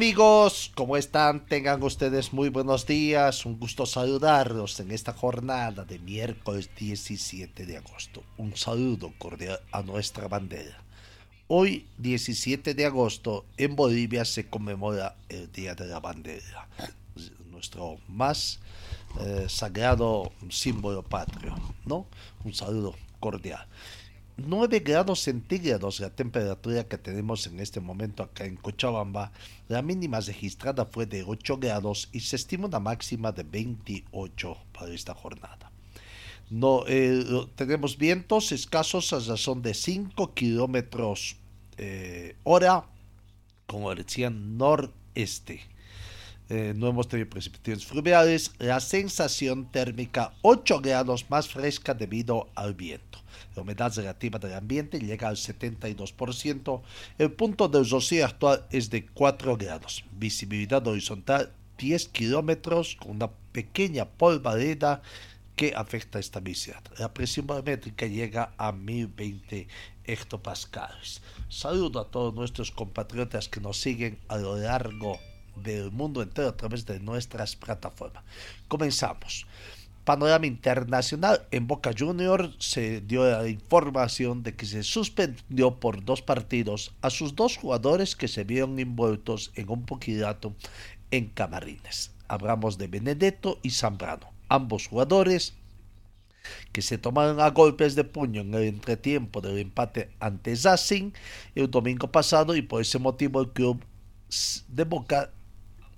Amigos, ¿cómo están? Tengan ustedes muy buenos días. Un gusto saludarlos en esta jornada de miércoles 17 de agosto. Un saludo cordial a nuestra bandera. Hoy, 17 de agosto, en Bolivia se conmemora el Día de la Bandera, nuestro más eh, sagrado símbolo patrio, ¿no? Un saludo cordial. 9 grados centígrados la temperatura que tenemos en este momento acá en Cochabamba. La mínima registrada fue de 8 grados y se estima una máxima de 28 para esta jornada. No, eh, tenemos vientos escasos a razón de 5 kilómetros eh, hora con dirección noreste. Eh, no hemos tenido precipitaciones fluviales. La sensación térmica 8 grados más fresca debido al viento. La humedad relativa del ambiente llega al 72%. El punto de rocío actual es de 4 grados. Visibilidad horizontal 10 kilómetros con una pequeña polvareda que afecta esta estabilidad. La presión barométrica llega a 1020 hectopascales. Saludo a todos nuestros compatriotas que nos siguen a lo largo del mundo entero a través de nuestras plataformas. Comenzamos. Panorama internacional en Boca Junior se dio la información de que se suspendió por dos partidos a sus dos jugadores que se vieron envueltos en un poquidato en Camarines. Hablamos de Benedetto y Zambrano. Ambos jugadores que se tomaron a golpes de puño en el entretiempo del empate ante Zacin el domingo pasado y por ese motivo el club de Boca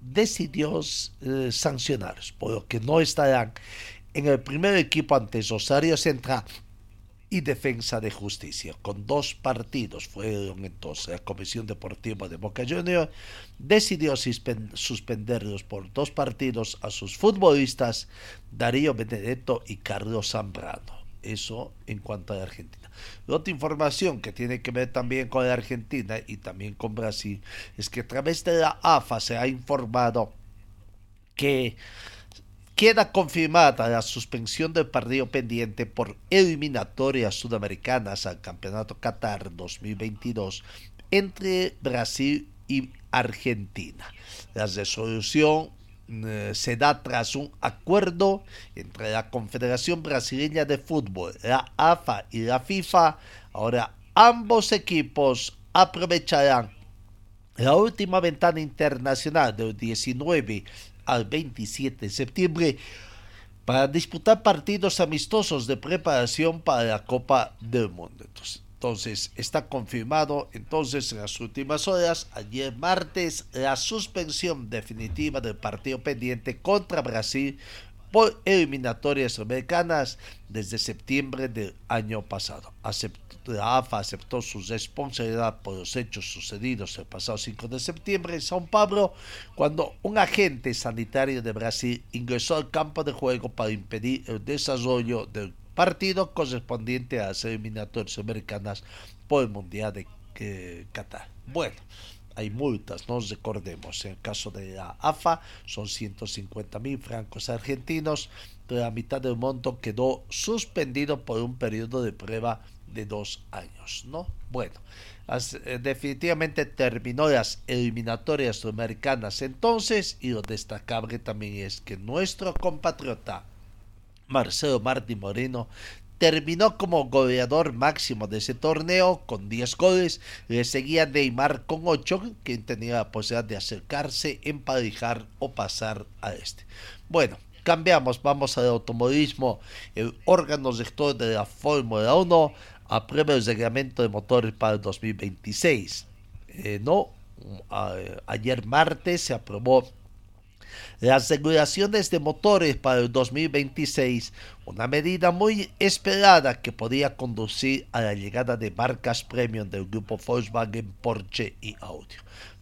decidió eh, sancionarlos, por lo que no estarán en el primer equipo ante Rosario Central y Defensa de Justicia. Con dos partidos fueron entonces la Comisión Deportiva de Boca Juniors decidió suspenderlos por dos partidos a sus futbolistas Darío Benedetto y Carlos Zambrano. Eso en cuanto a Argentina. Otra información que tiene que ver también con la Argentina y también con Brasil es que a través de la AFA se ha informado que queda confirmada la suspensión del partido pendiente por eliminatorias sudamericanas al Campeonato Qatar 2022 entre Brasil y Argentina. La resolución se da tras un acuerdo entre la Confederación Brasileña de Fútbol, la AFA y la FIFA. Ahora ambos equipos aprovecharán la última ventana internacional del 19 al 27 de septiembre para disputar partidos amistosos de preparación para la Copa del Mundo. Entonces, está confirmado entonces en las últimas horas, ayer martes, la suspensión definitiva del partido pendiente contra Brasil por eliminatorias americanas desde septiembre del año pasado. la AFA aceptó su responsabilidad por los hechos sucedidos el pasado 5 de septiembre en São Paulo, cuando un agente sanitario de Brasil ingresó al campo de juego para impedir el desarrollo del partido correspondiente a las eliminatorias americanas por el Mundial de eh, Qatar. Bueno, hay multas, no recordemos, en el caso de la AFA son 150 mil francos argentinos, la mitad del monto quedó suspendido por un periodo de prueba de dos años, ¿no? Bueno, eh, definitivamente terminó las eliminatorias sudamericanas entonces y lo destacable también es que nuestro compatriota Marcelo Martín Moreno terminó como goleador máximo de ese torneo con 10 goles. Le seguía Neymar con 8, quien tenía la posibilidad de acercarse, emparejar o pasar a este. Bueno, Cambiamos, vamos al automovilismo. El órgano rector de la Fórmula 1 aprueba el reglamento de motores para el 2026. Eh, no, ayer martes se aprobó las regulaciones de motores para el 2026, una medida muy esperada que podía conducir a la llegada de marcas premium del grupo Volkswagen, Porsche y Audi.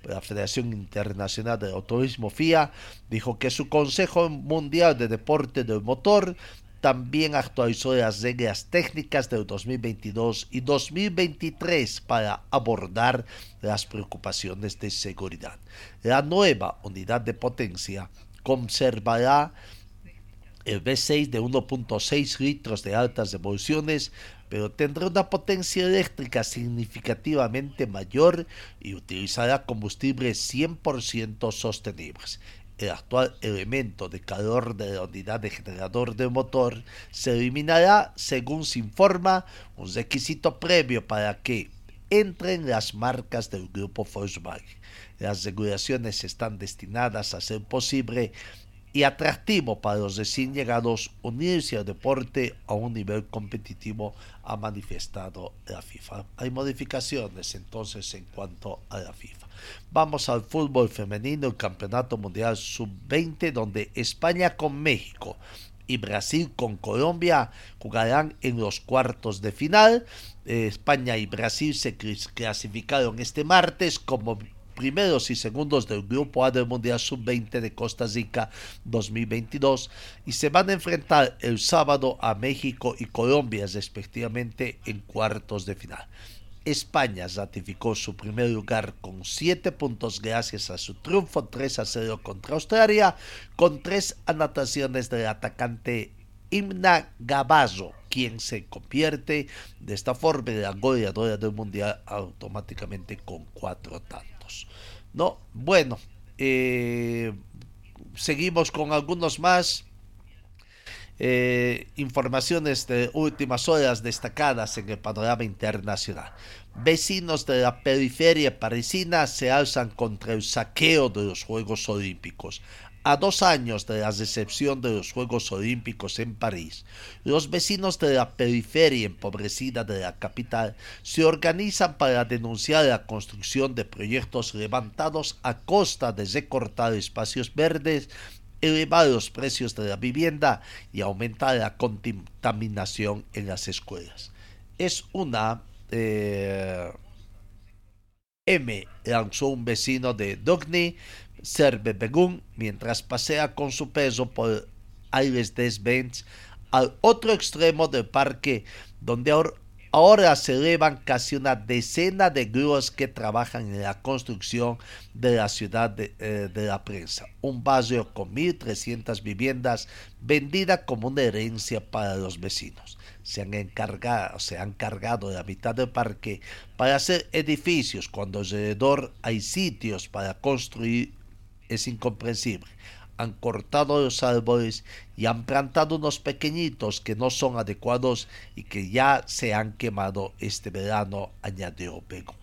La Federación Internacional de Autorismo FIA dijo que su Consejo Mundial de Deporte del Motor también actualizó las reglas técnicas del 2022 y 2023 para abordar las preocupaciones de seguridad. La nueva unidad de potencia conservará el V6 de 1.6 litros de altas revoluciones, pero tendrá una potencia eléctrica significativamente mayor y utilizará combustibles 100% sostenibles el actual elemento de calor de la unidad de generador de motor, se eliminará, según se informa, un requisito previo para que entren las marcas del grupo Volkswagen. Las regulaciones están destinadas a ser posible y atractivo para los recién llegados unirse al deporte a un nivel competitivo, ha manifestado la FIFA. Hay modificaciones entonces en cuanto a la FIFA. Vamos al fútbol femenino, el Campeonato Mundial Sub-20, donde España con México y Brasil con Colombia jugarán en los cuartos de final. Eh, España y Brasil se clasificaron este martes como primeros y segundos del Grupo A del Mundial Sub-20 de Costa Rica 2022 y se van a enfrentar el sábado a México y Colombia respectivamente en cuartos de final. España ratificó su primer lugar con 7 puntos gracias a su triunfo 3 a 0 contra Australia, con tres anotaciones del atacante Imna Gabazo, quien se convierte de esta forma en la goleadora del mundial automáticamente con cuatro tantos. No, bueno, eh, seguimos con algunos más. Eh, informaciones de últimas horas destacadas en el panorama internacional. Vecinos de la periferia parisina se alzan contra el saqueo de los Juegos Olímpicos. A dos años de la recepción de los Juegos Olímpicos en París, los vecinos de la periferia empobrecida de la capital se organizan para denunciar la construcción de proyectos levantados a costa de recortar espacios verdes elevar los precios de la vivienda y aumentar la contaminación en las escuelas. Es una... Eh, M lanzó un vecino de Dogny, Serbe Begun, mientras pasea con su peso por aires de al otro extremo del parque, donde Ahora se elevan casi una decena de grúas que trabajan en la construcción de la ciudad de, eh, la prensa, un barrio con 1.300 viviendas vendida como una herencia para los vecinos. Se han encargado, se han cargado de la mitad del parque para hacer edificios cuando alrededor hay sitios para construir. Es incomprensible han cortado los árboles y han plantado unos pequeñitos que no son adecuados y que ya se han quemado este verano, añadió Bego.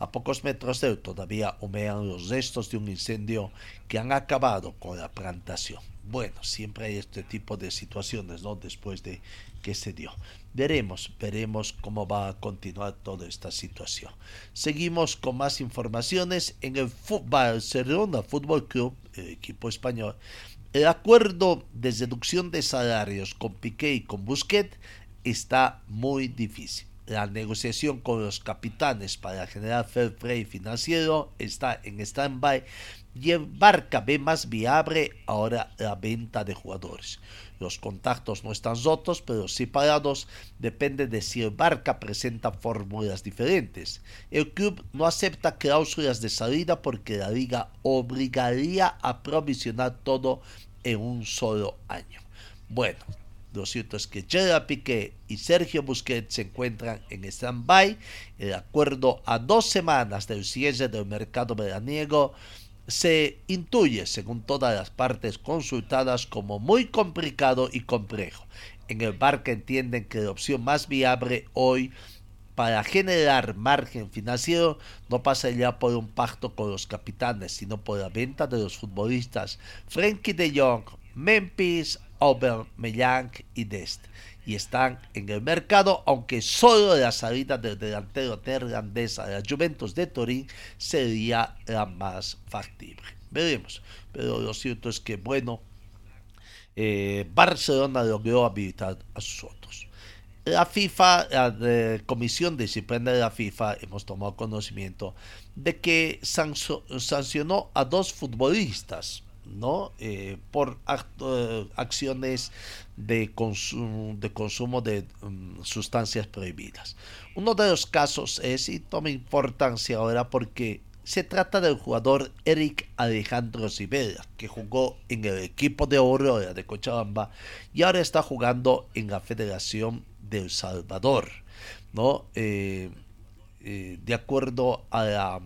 A pocos metros de él todavía humean los restos de un incendio que han acabado con la plantación. Bueno, siempre hay este tipo de situaciones, ¿no? Después de que se dio. Veremos, veremos cómo va a continuar toda esta situación. Seguimos con más informaciones en el Barcelona Fútbol Club, el equipo español. El acuerdo de reducción de salarios con Piqué y con Busquets está muy difícil. La negociación con los capitanes para generar fair play financiero está en stand-by y el Barca ve más viable ahora la venta de jugadores. Los contactos no están rotos, pero sí parados. Depende de si el Barca presenta fórmulas diferentes. El club no acepta cláusulas de salida porque la liga obligaría a provisionar todo en un solo año. Bueno, lo cierto es que Gerard Piqué y Sergio Busquets se encuentran en stand-by. El acuerdo a dos semanas del cierre del mercado veraniego se intuye, según todas las partes consultadas, como muy complicado y complejo. En el Barca entienden que la opción más viable hoy para generar margen financiero no pasa ya por un pacto con los capitanes, sino por la venta de los futbolistas Frenkie de Jong, Memphis, Aubameyang y Dest. Y están en el mercado, aunque solo la salida del delantero neerlandesa de la Juventus de Turín sería la más factible. Veremos. Pero lo cierto es que, bueno, eh, Barcelona logró habilitar a sus otros. La FIFA, la Comisión Disciplina de la FIFA, hemos tomado conocimiento de que sancionó a dos futbolistas ¿no? Eh, por eh, acciones de, de, consumo de mm, sustancias prohibidas. Uno de los casos es, y toma importancia ahora porque se trata del jugador Eric Alejandro Rivera, que jugó en el equipo de Aurora de Cochabamba y ahora está jugando en la Federación de El Salvador. ¿no? Eh, de acuerdo a la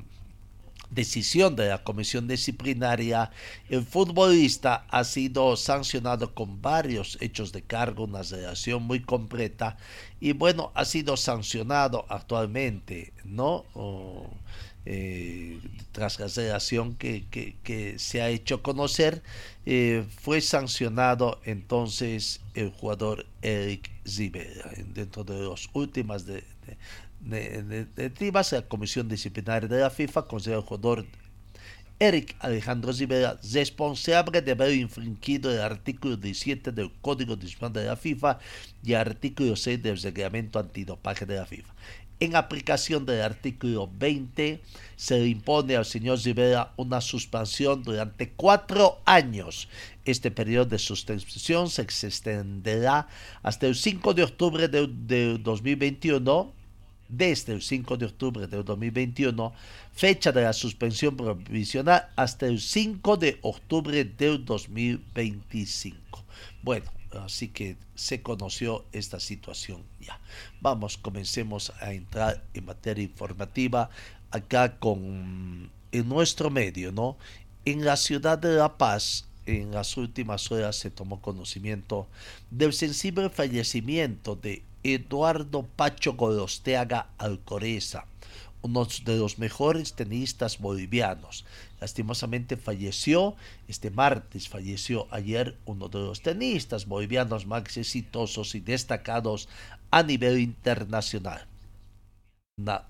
decisión de la comisión disciplinaria, el futbolista ha sido sancionado con varios hechos de cargo, una relación muy completa y bueno, ha sido sancionado actualmente, ¿no? Eh, tras la relación que, se ha hecho conocer, eh, fue sancionado entonces el jugador Eric Zibera dentro de las últimas de, de, la Comisión Disciplinaria de la FIFA considera jugador Eric Alejandro Rivera responsable de haber infringido el artículo 17 del Código Disciplinario de la FIFA y el artículo 6 del reglamento antidopaje de la FIFA. En aplicación del artículo 20, se le impone al señor Rivera una suspensión durante cuatro años. Este periodo de suspensión se extenderá hasta el 5 de octubre de, de 2021 desde el 5 de octubre de 2021, fecha de la suspensión provisional, hasta el 5 de octubre del 2025. Bueno, así que se conoció esta situación ya. Vamos, comencemos a entrar en materia informativa acá con en nuestro medio, ¿no? En la ciudad de La Paz, en las últimas horas se tomó conocimiento del sensible fallecimiento de Eduardo Pacho Golosteaga Alcoreza, uno de los mejores tenistas bolivianos. Lastimosamente falleció este martes, falleció ayer uno de los tenistas bolivianos más exitosos y destacados a nivel internacional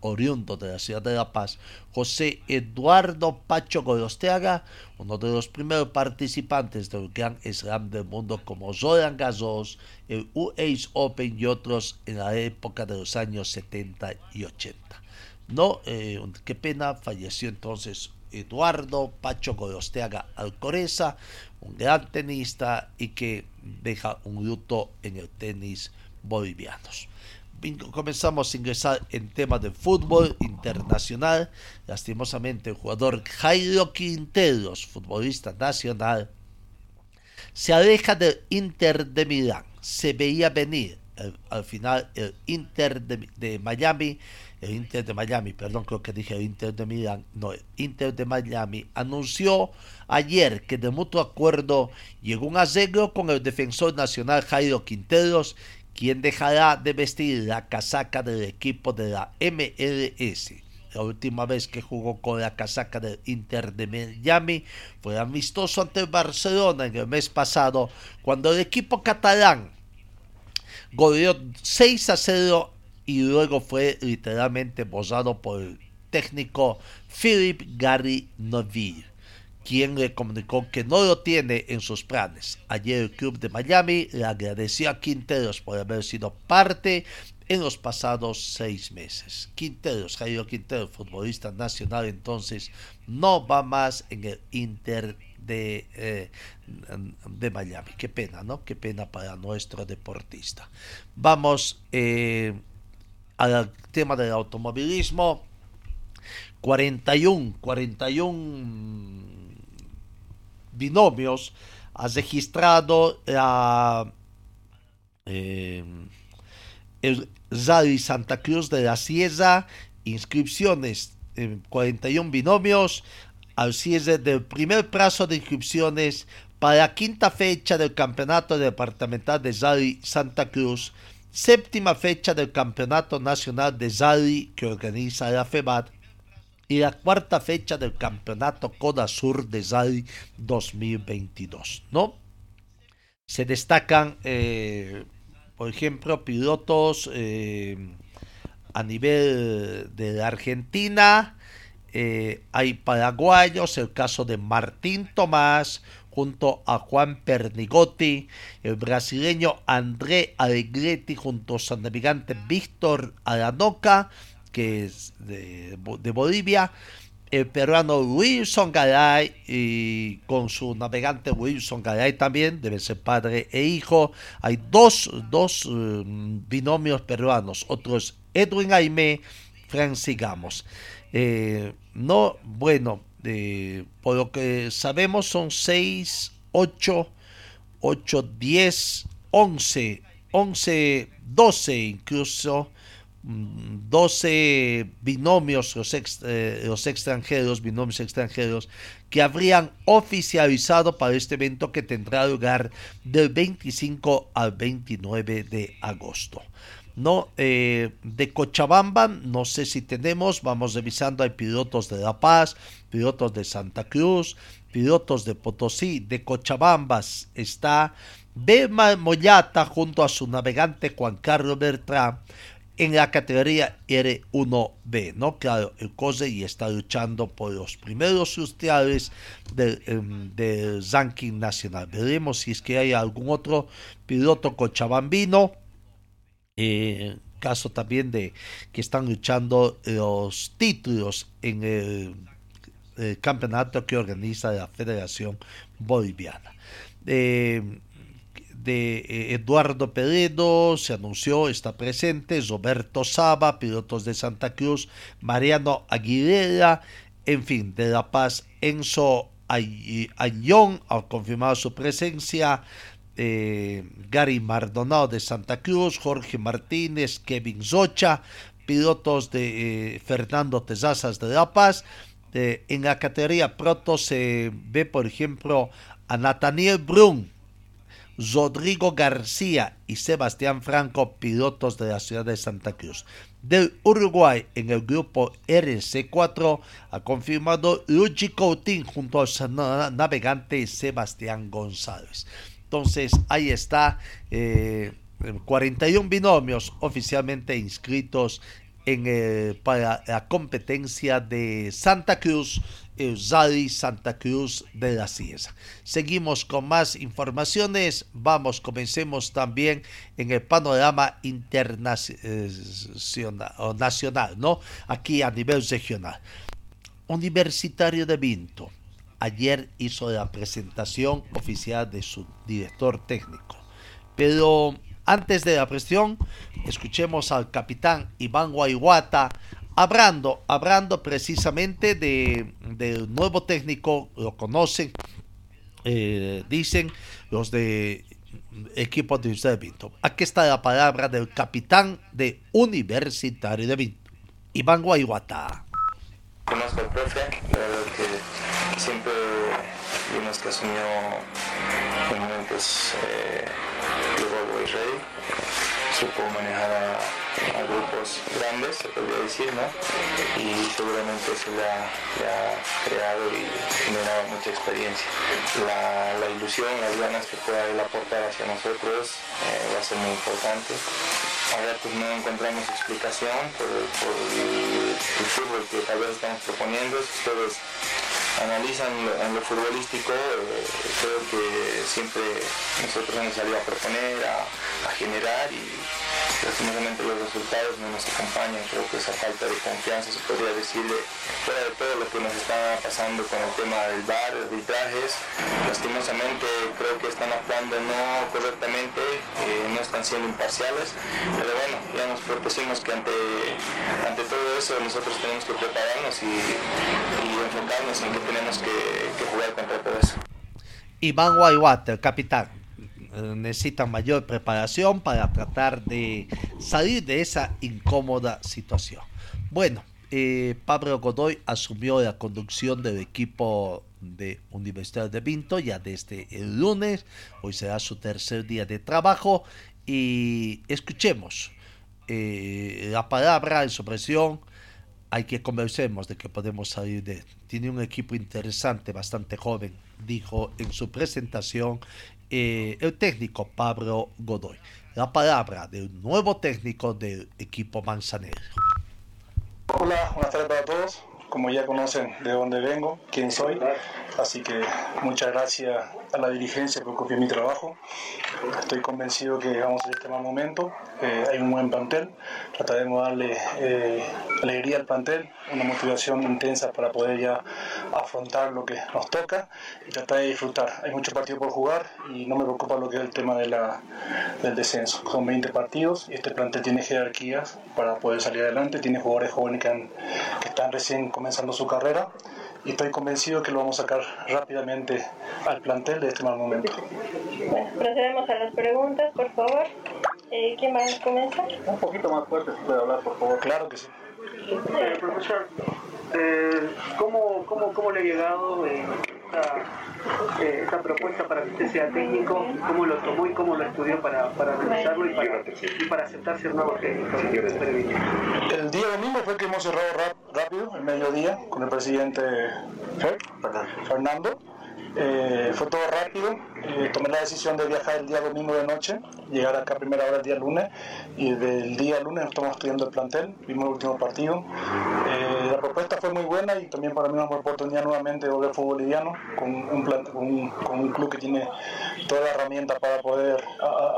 oriundo de la ciudad de La Paz, José Eduardo Pacho Golosteaga, uno de los primeros participantes del Gran Slam del mundo como Roland Garros, el US Open y otros en la época de los años 70 y 80. No, eh, qué pena, falleció entonces Eduardo Pacho Golosteaga Alcoreza, un gran tenista y que deja un luto en el tenis bolivianos comenzamos a ingresar en tema de fútbol internacional. Lastimosamente, el jugador Jairo Quinteros, futbolista nacional, se aleja del Inter de Milán. Se veía venir al final el Inter de, Miami, el Inter de Miami, perdón, creo que dije el Inter de Milán, no, el Inter de Miami anunció ayer que de mutuo acuerdo llegó un arreglo con el defensor nacional Jairo Quinteros quien dejará de vestir la casaca del equipo de la MLS. La última vez que jugó con la casaca del Inter de Miami fue amistoso ante el Barcelona en el mes pasado, cuando el equipo catalán goleó 6 a 0 y luego fue literalmente borrado por el técnico Philip Gary Noville quien le comunicó que no lo tiene en sus planes. Ayer el club de Miami le agradeció a Quinteros por haber sido parte en los pasados seis meses. Quinteros, Jairo Quinteros, futbolista nacional, entonces no va más en el Inter de, eh, de Miami. Qué pena, ¿no? Qué pena para nuestro deportista. Vamos eh, al tema del automovilismo. 41, 41 binomios, has registrado la, eh, el Rally Santa Cruz de la Sierra, inscripciones en 41 binomios, al cierre del primer plazo de inscripciones para la quinta fecha del Campeonato Departamental de Rally Santa Cruz, séptima fecha del Campeonato Nacional de Rally que organiza la FEBAT y la cuarta fecha del Campeonato Coda Sur de Rally 2022, ¿no? Se destacan, eh, por ejemplo, pilotos eh, a nivel de Argentina, eh, hay paraguayos, el caso de Martín Tomás, junto a Juan Pernigotti, el brasileño André Alegretti junto a su navegante Víctor Aranoca, que es de, de Bolivia, el peruano Wilson Garay y con su navegante Wilson Garay también, debe ser padre e hijo. Hay dos, dos um, binomios peruanos, otros Edwin Aime, Francis Gamos. Eh, no, bueno, eh, por lo que sabemos son 6, 8, 8, 10, 11, 11, 12 incluso 12 binomios, los, ex, eh, los, extranjeros, binomios extranjeros, que habrían oficializado para este evento que tendrá lugar del 25 al 29 de agosto. No, eh, de Cochabamba, no sé si tenemos, vamos revisando, hay pilotos de La Paz, pilotos de Santa Cruz, pilotos de Potosí, de Cochabamba está Bema Moyata junto a su navegante Juan Carlos Bertrán, en la categoría R1B, ¿no? Claro, el COSE y está luchando por los primeros lugares em, del, ranking nacional. Veremos si es que hay algún otro piloto cochabambino. Eh, caso también de que están luchando los títulos en el, campeonato que organiza la Federación Boliviana. Eh, de eh, Eduardo Peredo se anunció, está presente, Roberto Saba, pilotos de Santa Cruz, Mariano Aguilera, en fin, de La Paz, Enzo Ayón ha confirmado su presencia, eh, Gary Mardonado de Santa Cruz, Jorge Martínez, Kevin Zocha, pilotos de eh, Fernando Tezazas de La Paz. en la categoría Proto se ve, por ejemplo, a Nathaniel Brun, Rodrigo García y Sebastián Franco, pilotos de la ciudad de Santa Cruz. Del Uruguay, en el grupo RC4, ha confirmado Luigi Coutin junto al navegante Sebastián González. Entonces, ahí está, 41 eh, binomios oficialmente inscritos en, para la competencia de Santa Cruz Eusadi Santa Cruz de la Sierra. Seguimos con más informaciones. Vamos, comencemos también en el panorama internacional ¿no? Aquí a nivel regional. Universitario de Vinto. Ayer hizo la presentación oficial de su director técnico. Pero antes de la presión, escuchemos al capitán Iván Guayguata hablando, hablando precisamente de, del nuevo técnico, lo conocen, eh, dicen los de equipo de Universidad de Vinto. Aquí está la palabra del capitán de Universitario de Vinto, Iván Guayguata. Conozco al profe, la verdad que siempre vimos que asumió en momentos eh, de Rey, supo manejar a a grupos grandes, se podría decir, ¿no? Y seguramente eso le ha, creado y generado mucha experiencia. La, ilusión, las ganas que pueda él aportar hacia nosotros eh, va a ser muy importante. Ahora pues no encontramos explicación por, el, fútbol que tal vez estamos proponiendo. Si ustedes analizan en lo futbolístico, eh, creo que siempre nosotros hemos salido a proponer, a generar y lastimosamente los resultados no nos acompañan, creo que esa falta de confianza se podría decirle fuera de todo lo que nos está pasando con el tema del bar, arbitrajes, lastimosamente creo que están actuando no correctamente, eh, no están siendo imparciales, pero bueno, ya nos propusimos que ante, ante todo eso nosotros tenemos que prepararnos y, enfocarnos en que tenemos que, jugar contra todo. Iván Guaywater, capitán. Eh, necesitan mayor preparación para tratar de salir de esa incómoda situación. Bueno, eh, Pablo Godoy asumió la conducción del equipo de Universidad de Vinto ya desde el lunes. Hoy será su tercer día de trabajo y escuchemos eh, la palabra en su presión. Hay que convencemos de que podemos salir de. Tiene un equipo interesante, bastante joven, dijo en su presentación eh, el técnico Pablo Godoy. La palabra del nuevo técnico del equipo manzanero. Hola, buenas tardes para todos. Como ya conocen de dónde vengo, quién soy, así que muchas gracias a la dirigencia por confiar mi trabajo. Estoy convencido que vamos a este mal momento. Eh, hay un buen plantel. Trataremos de darle eh, alegría al plantel, una motivación intensa para poder ya afrontar lo que nos toca y tratar de disfrutar. Hay muchos partidos por jugar y no me preocupa lo que es el tema de la, del descenso. Son 20 partidos y este plantel tiene jerarquías para poder salir adelante. Tiene jugadores jóvenes que, que están recién comenzando su carrera y estoy convencido que lo vamos a sacar rápidamente al plantel de este mal momento. Bueno, procedemos a las preguntas, por favor. Eh, ¿Quién va a comenzar? Un poquito más fuerte, si puede hablar, por favor. Claro que sí. Eh, profesor, eh, ¿cómo, cómo, ¿cómo le ha llegado eh, esta, esta, propuesta para que usted sea técnico? ¿Cómo lo tomó y cómo lo estudió para, para realizarlo y para, y para aceptar ser nuevo técnico? El día domingo fue que hemos cerrado rápido, el mediodía, con el presidente Fernando. Eh, fue todo rápido, eh, tomé la decisión de viajar el día domingo de noche, llegar acá a primera hora el día lunes y del día lunes estamos estudiando el plantel, vimos el último partido. Eh, la propuesta fue muy buena y también para mí una oportunidad nuevamente de volver fútbol boliviano con un, un, club que tiene toda la herramienta para poder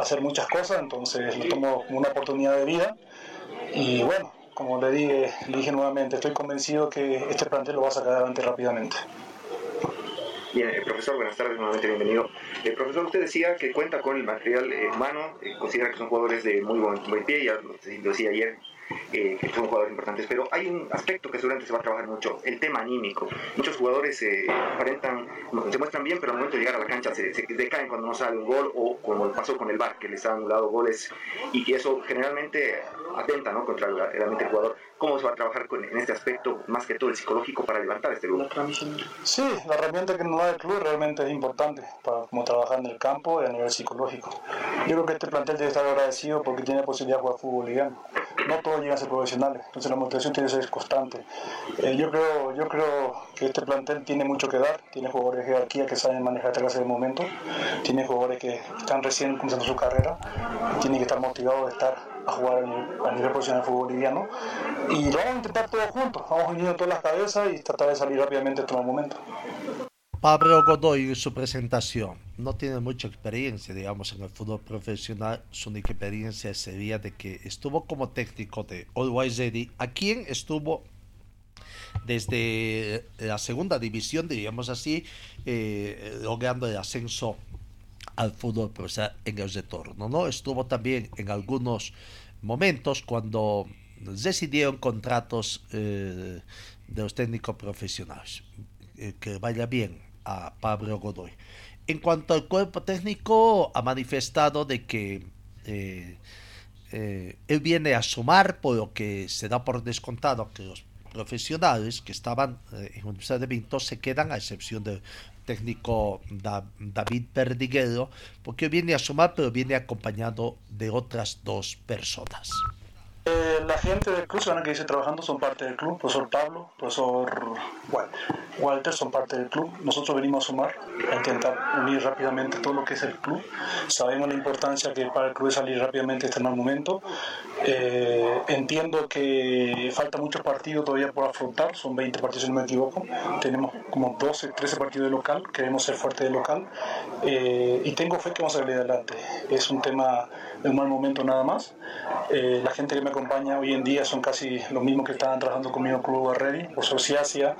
hacer muchas cosas, entonces lo tomo como una oportunidad de vida y bueno, como le dije, le dije nuevamente, estoy convencido que este plantel lo va a sacar adelante rápidamente. Bien, eh, profesor, buenas tardes, nuevamente bienvenido. Eh, profesor, usted decía que cuenta con el material eh, humano, considera que son jugadores de muy buen, buen pie, ya lo decía ayer, eh, que son jugadores importantes, pero hay un aspecto que seguramente se va a trabajar mucho, el tema anímico. Muchos jugadores se aparentan, se muestran bien, pero al momento de llegar a la cancha se, se, decaen cuando no sale un gol o como pasó con el Bar, que les han anulado goles y que eso generalmente atenta contra realmente el jugador. ¿Cómo se va a trabajar con, en este aspecto, más que todo el psicológico, para levantar este grupo? Sí, la herramienta que nos da el club realmente es importante para cómo trabajar en el campo y a nivel psicológico. Yo creo que este plantel debe estar agradecido porque tiene posibilidad de jugar fútbol ligano. No todos llegan a ser profesionales, entonces la motivación tiene que ser constante. Eh, yo, creo, yo creo que este plantel tiene mucho que dar, tiene jugadores de jerarquía que saben manejar esta clase de momentos, tiene jugadores que están recién comenzando su carrera, tienen que estar motivados de estar a jugar a nivel, a nivel profesional de fútbol boliviano y lo vamos a intentar todos juntos, vamos uniendo todas las cabezas y tratar de salir rápidamente en todo momento. Pablo Godoy en su presentación no tiene mucha experiencia, digamos, en el fútbol profesional. Su única experiencia sería de que estuvo como técnico de Always Ready, a quien estuvo desde la segunda división, diríamos así, eh, logrando el ascenso al fútbol profesional en el retorno. ¿no? Estuvo también en algunos momentos cuando decidieron contratos eh, de los técnicos profesionales. Eh, que vaya bien a Pablo Godoy. En cuanto al cuerpo técnico, ha manifestado de que eh, eh, él viene a sumar por lo que se da por descontado que los profesionales que estaban eh, en Universidad de Vinto se quedan a excepción del técnico da, David Perdiguero, porque viene a sumar, pero viene acompañado de otras dos personas. Eh, la gente del club, que dice trabajando, son parte del club. Profesor Pablo, profesor Walter son parte del club. Nosotros venimos a sumar, a intentar unir rápidamente todo lo que es el club. Sabemos la importancia que para el club es salir rápidamente este mal momento. Eh, entiendo que falta muchos partidos todavía por afrontar, son 20 partidos si no me equivoco. Tenemos como 12, 13 partidos de local, queremos ser fuertes de local. Eh, y tengo fe que vamos a salir adelante. Es un tema un mal momento nada más. Eh, la gente que me acompaña hoy en día son casi los mismos que estaban trabajando conmigo en Club Barreri, por Sociacia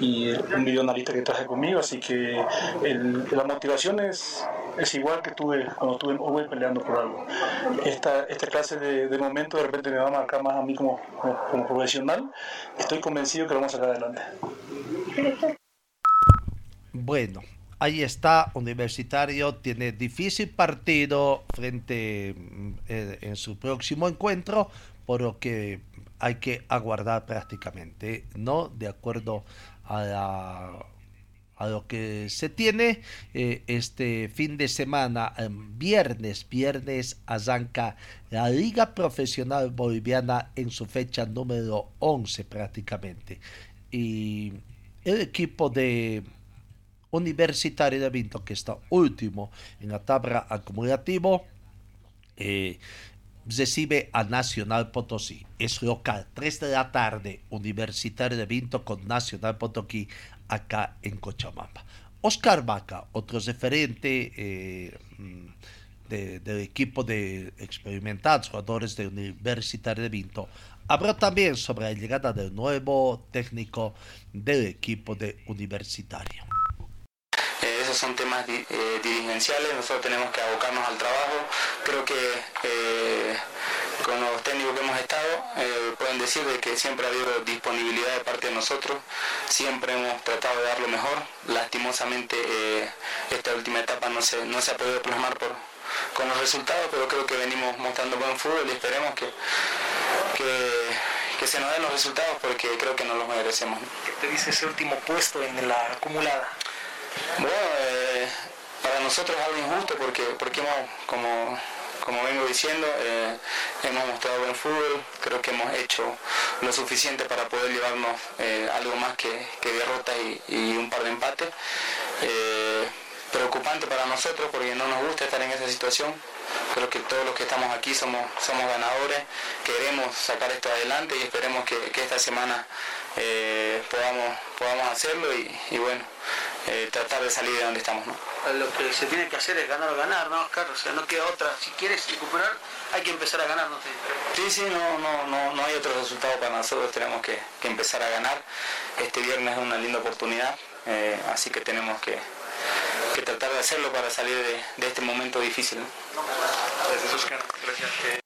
y un videoanalista que traje conmigo, así que el, la motivación es, es igual que tuve cuando estuve en Uruguay peleando por algo. Esta, esta clase de, de momento de repente me va a marcar más a mí como, como, como profesional. Estoy convencido que lo vamos a sacar adelante. Bueno, ahí está, Universitario tiene difícil partido frente eh, en su próximo encuentro, por lo que hay que aguardar prácticamente, ¿no? De acuerdo a, lo que se tiene eh, este fin de semana, viernes, viernes arranca la Liga Profesional Boliviana en su fecha número 11 prácticamente. Y el equipo de Universitario de Vinto, que está último en la tabla acumulativo, eh, recibe a Nacional Potosí. Es local, 3 de la tarde, Universitario de Vinto con Nacional Potosí acá en Cochabamba. Oscar Vaca, otro referente eh, mm, del equipo de experimentados jugadores de Universitario de Vinto, habló también sobre la llegada del nuevo técnico del equipo de Universitario son temas eh, dirigenciales, nosotros tenemos que abocarnos al trabajo. Creo que eh, con los técnicos que hemos estado eh, pueden decir de que siempre ha habido disponibilidad de parte de nosotros, siempre hemos tratado de dar lo mejor. Lastimosamente esta última etapa no se, no se ha podido plasmar por, con los resultados, pero creo que venimos mostrando buen fútbol y esperemos que, que, se nos den los resultados porque creo que no los merecemos. ¿Qué te dice ese último puesto en la acumulada? Bueno, nosotros es algo injusto porque, porque como, como vengo diciendo, eh, hemos mostrado buen fútbol, creo que hemos hecho lo suficiente para poder llevarnos eh, algo más que, derrotas y, un par de empates. preocupante para nosotros porque no nos gusta estar en esa situación. Creo que todos los que estamos aquí somos, somos ganadores, queremos sacar esto adelante y esperemos que, esta semana podamos, podamos hacerlo y bueno, eh, tratar de salir de donde estamos. Lo que se tiene que hacer es ganar o ganar, ¿no, Carlos? O sea, no queda otra. Si quieres recuperar, hay que empezar a ganar, ¿no? Sí, sí, no, no, no, no hay otro resultado para nosotros, tenemos que, empezar a ganar. Este viernes es una linda oportunidad, eh, así que tenemos que, tratar de hacerlo para salir de, este momento difícil. Gracias, Oscar. Gracias.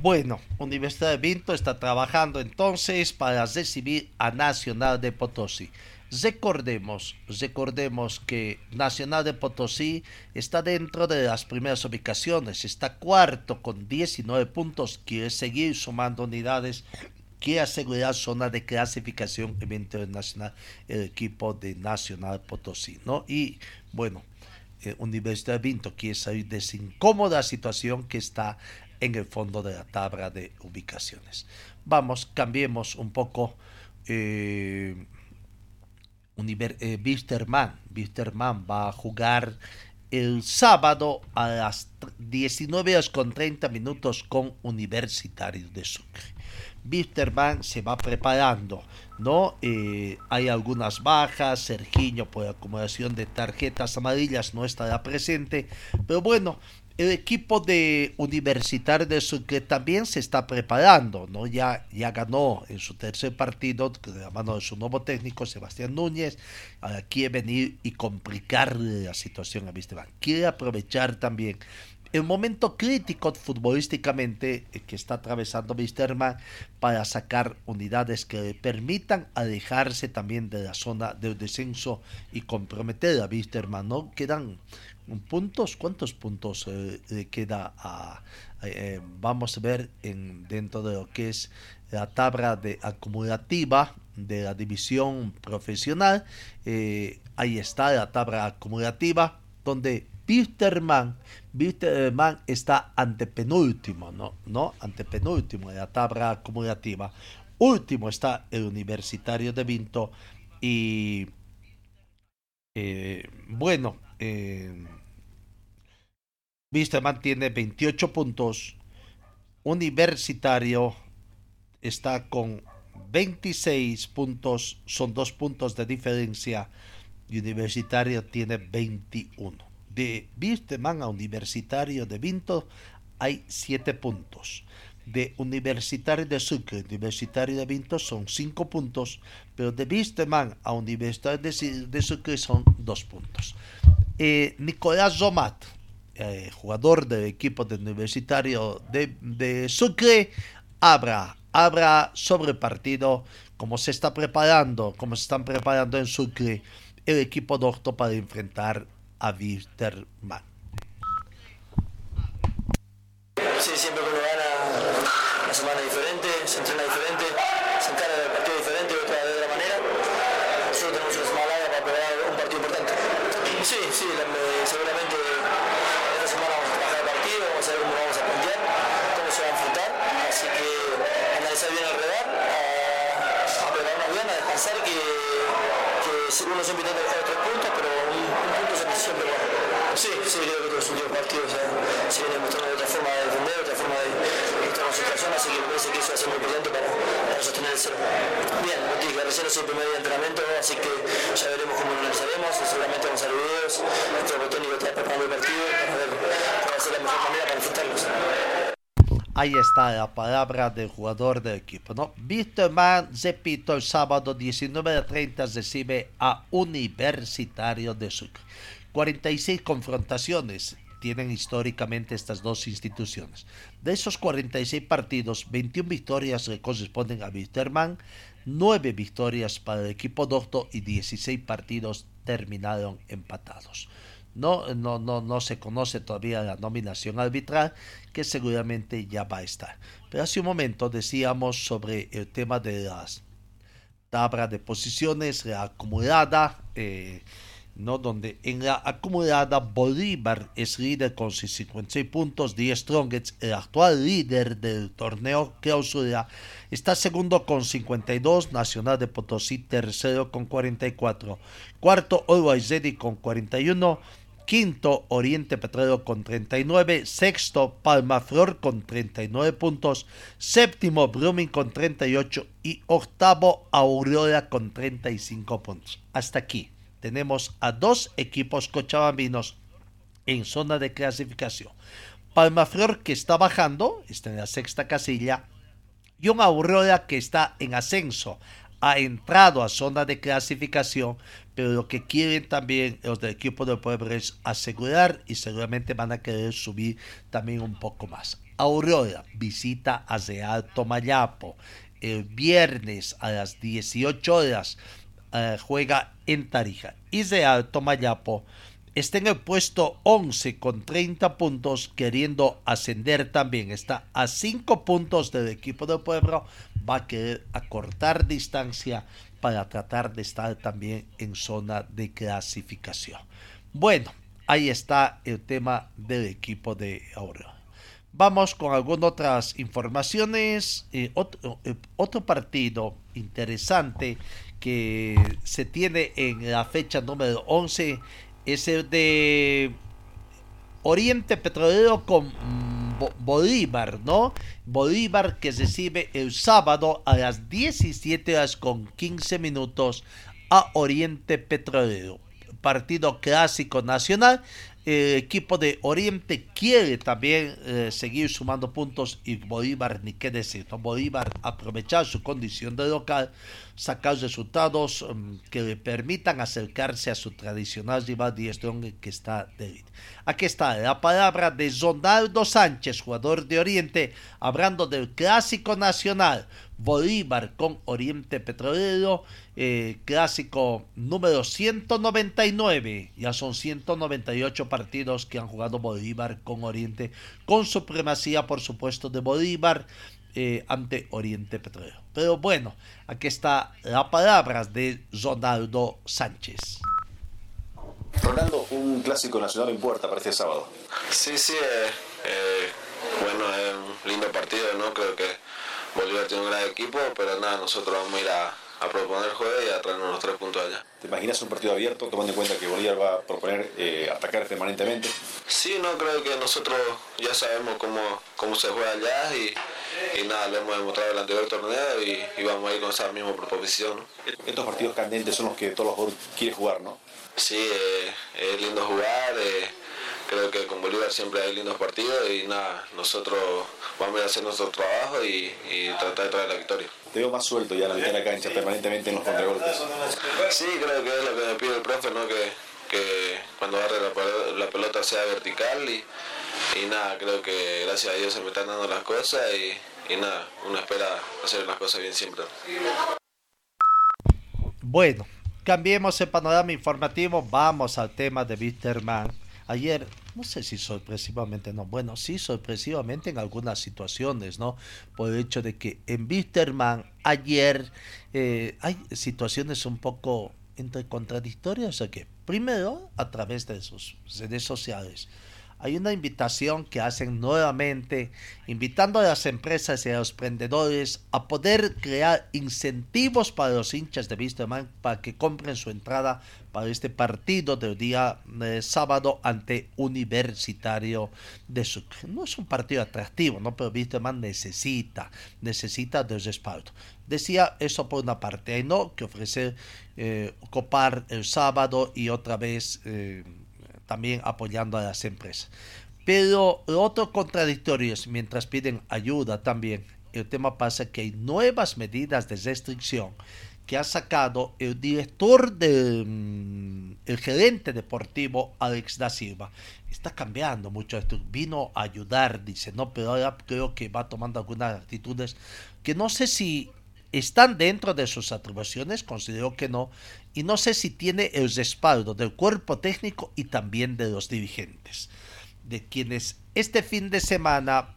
Bueno, Universidad de Vinto está trabajando entonces para recibir a Nacional de Potosí. Recordemos, recordemos que Nacional de Potosí está dentro de las primeras ubicaciones, está cuarto con 19 puntos, quiere seguir sumando unidades, quiere asegurar zona de clasificación evento nacional el equipo de Nacional Potosí, ¿no? Y bueno, eh, Universidad de Vinto quiere salir de esa incómoda situación que está en el fondo de la tabla de ubicaciones. Vamos, cambiemos un poco. Eh, Univer eh, va a jugar el sábado a las 19 horas con 30 minutos con Universitario de Sucre. Wisterman se va preparando, ¿no? Eh, hay algunas bajas, Sergiño por acumulación de tarjetas amarillas no estará presente, pero bueno, el equipo de Universitario de Sucre también se está preparando, ¿no? Ya, ya ganó en su tercer partido de la mano de su nuevo técnico, Sebastián Núñez. Quiere venir y complicar la situación a Wisterman. Quiere aprovechar también el momento crítico futbolísticamente eh, que está atravesando Wisterman para sacar unidades que le permitan alejarse también de la zona del descenso y comprometer a. ¿no? Quedan puntos, ¿cuántos puntos eh, queda a, eh, vamos a ver en, dentro de lo que es la tabla de acumulativa de la división profesional? Eh, ahí está la tabla acumulativa donde Wisterman, Wisterman está antepenúltimo, ¿no? ¿no? Antepenúltimo de la tabla acumulativa. Último está el Universitario de Vinto y bueno, eh, Wisterman tiene 28 puntos. Universitario está con 26 puntos. Son dos puntos de diferencia. Universitario tiene 21. De Wisterman a Universitario de Vinto hay 7 puntos. De Universitario de Sucre, Universitario de Vinto son 5 puntos, pero de Wisterman a Universitario de, Sucre son 2 puntos. Eh, Nicolás Zomat, eh, jugador del equipo del Universitario de, Sucre, habla, habla sobre partido, cómo se está preparando, cómo se están preparando en Sucre el equipo doctor para enfrentar a Wisterman. Sí, siempre que uno gana una semana diferente, se entrena diferente, se encara el partido diferente, otra de otra manera. Nosotros tenemos una semana larga para preparar un partido importante. Sí, sí, seguramente cómo vamos a plantear, cómo se va a enfrentar. Así que analizar bien el radar, a, a prepararnos bien, a descansar, que, que uno siempre intenta buscar tres puntos, pero un, un punto siempre bueno. Sí, sí, creo que los últimos partidos se vienen mostrando otra forma de defender, otra forma de estar en situación, así que me parece que eso va a ser muy importante para, para sostener el cero. Bien, como dije, recién es el primer día de entrenamiento, así que ya veremos cómo lo analizaremos, seguramente vamos a ver videos, nuestro técnico está preparando el partido para ver cuál va a ser la mejor manera para enfrentarlos. Ahí está la palabra del jugador del equipo, ¿no? Víctor repito, el sábado 19.30 recibe a Universitario de Sucre. 46 confrontaciones tienen históricamente estas dos instituciones. De esos 46 partidos, 21 victorias le corresponden a Wisterman, 9 victorias para el equipo docto y 16 partidos terminaron empatados. No, no, no, no se conoce todavía la nominación arbitral, que seguramente ya va a estar. Pero hace un momento decíamos sobre el tema de las tablas de posiciones, la acumulada. Eh, ¿no? donde en la acumulada Bolívar es líder con sus 56 puntos, Die Strongest, el actual líder del torneo clausura, está segundo con 52, Nacional de Potosí tercero con 44, cuarto Always Ready con 41, quinto Oriente Petróleo con 39, sexto Palma Flor con 39 puntos, séptimo Blooming con 38 y octavo Aurora con 35 puntos. Hasta aquí tenemos a dos equipos cochabambinos en zona de clasificación. Palmaflor que está bajando, está en la sexta casilla, y un Aurora que está en ascenso, ha entrado a zona de clasificación, pero lo que quieren también los del equipo del pueblo es asegurar y seguramente van a querer subir también un poco más. Aurora visita a Real Tomayapo el viernes a las 18 horas eh, juega en Tarija. Y Tomayapo está en el puesto 11 con 30 puntos, queriendo ascender también. Está a 5 puntos del equipo del pueblo. Va a querer acortar distancia para tratar de estar también en zona de clasificación. Bueno, ahí está el tema del equipo de Aurora. Vamos con algunas otras informaciones. Eh, eh, otro partido interesante que se tiene en la fecha número 11 es el de Oriente Petrolero con Bolívar, ¿no? Bolívar que recibe el sábado a las 17 horas con 15 minutos a Oriente Petrolero. Partido clásico nacional el equipo de Oriente quiere también eh, seguir sumando puntos y Bolívar, ni qué decir, Bolívar aprovechar su condición de local, sacar resultados mm, que le permitan acercarse a su tradicional rival Strong que está de Aquí está la palabra de Zonaldo Sánchez, jugador de Oriente, hablando del clásico nacional. Bolívar con Oriente Petrolero, eh, clásico número 199. Ya son 198 partidos que han jugado Bolívar con Oriente, con supremacía, por supuesto, de Bolívar eh, ante Oriente Petrolero. Pero bueno, aquí está la palabra de Ronaldo Sánchez. Ronaldo, un clásico nacional en puerta para este sábado. Sí, sí, eh, bueno, es un lindo partido, ¿no? Creo que Bolívar tiene un gran equipo, pero nada, nosotros vamos a ir a, proponer juego y a traernos los tres puntos allá. ¿Te imaginas un partido abierto, tomando en cuenta que Bolívar va a proponer eh, atacar permanentemente? Sí, no, creo que nosotros ya sabemos cómo, cómo se juega allá y, y nada, lo hemos demostrado el anterior torneo y, vamos a ir con esa misma proposición. Estos partidos candentes son los que todos los jugadores quieren jugar, ¿no? Sí, eh, es lindo jugar. Eh, creo que con Bolívar siempre hay lindos partidos y nada, nosotros vamos a hacer nuestro trabajo y, tratar de traer la victoria. Te veo más suelto ya en la mitad de la cancha, permanentemente en los contragolpes. Sí, creo que es lo que me pide el profe, ¿no? que, que cuando agarre la, pelota sea vertical y, y, nada, creo que gracias a Dios se me están dando las cosas y, y nada, uno espera hacer las cosas bien siempre. Bueno, cambiemos el panorama informativo, vamos al tema de Bitterman Ayer, no sé si sorpresivamente, no, bueno, sí sorpresivamente en algunas situaciones, ¿no? Por el hecho de que en Wisterman ayer eh, hay situaciones un poco entre contradictorias, o sea que primero a través de sus redes sociales hay una invitación que hacen nuevamente, invitando a las empresas y a los emprendedores a poder crear incentivos para los hinchas de Wisterman para que compren su entrada para este partido del día de sábado ante Universitario de Sucre. No es un partido atractivo, ¿no? pero Wisterman necesita, necesita de respaldo. Decía eso por una parte, hay no que ofrecer eh, copar el sábado y otra vez... Eh, también apoyando a las empresas. Pero lo otro contradictorio es, mientras piden ayuda también, el tema pasa que hay nuevas medidas de restricción que ha sacado el director del mm, el gerente deportivo Alex da Silva. Está cambiando mucho esto. Vino a ayudar, dice, no, pero ahora creo que va tomando algunas actitudes que no sé si están dentro de sus atribuciones, considero que no, y no sé si tiene el respaldo del cuerpo técnico y también de los dirigentes, de quienes este fin de semana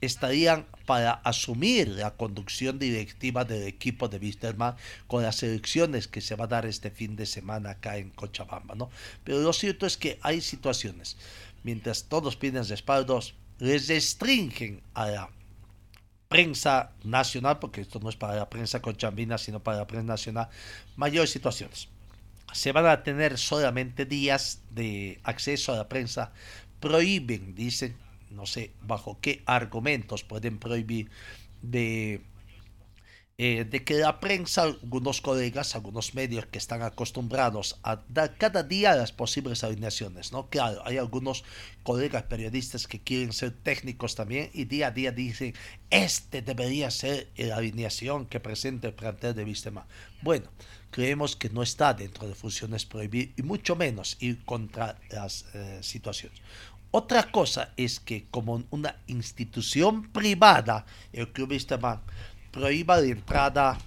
estarían para asumir la conducción directiva del equipo de Wisterman con las elecciones que se va a dar este fin de semana acá en Cochabamba, ¿no? Pero lo cierto es que hay situaciones, mientras todos piden respaldos, les restringen a la prensa nacional, porque esto no es para la prensa conchambina, sino para la prensa nacional, mayores situaciones. Se van a tener solamente días de acceso a la prensa. Prohíben, dicen, no sé bajo qué argumentos pueden prohibir de eh, de que la prensa, algunos colegas, algunos medios que están acostumbrados a dar cada día las posibles alineaciones, ¿no? Claro, hay algunos colegas periodistas que quieren ser técnicos también y día a día dicen, este debería ser la alineación que presenta el plantel de Vistema. Bueno, creemos que no está dentro de funciones prohibir y mucho menos ir contra las eh, situaciones. Otra cosa es que como una institución privada, el Club Vistema prohíba de entrada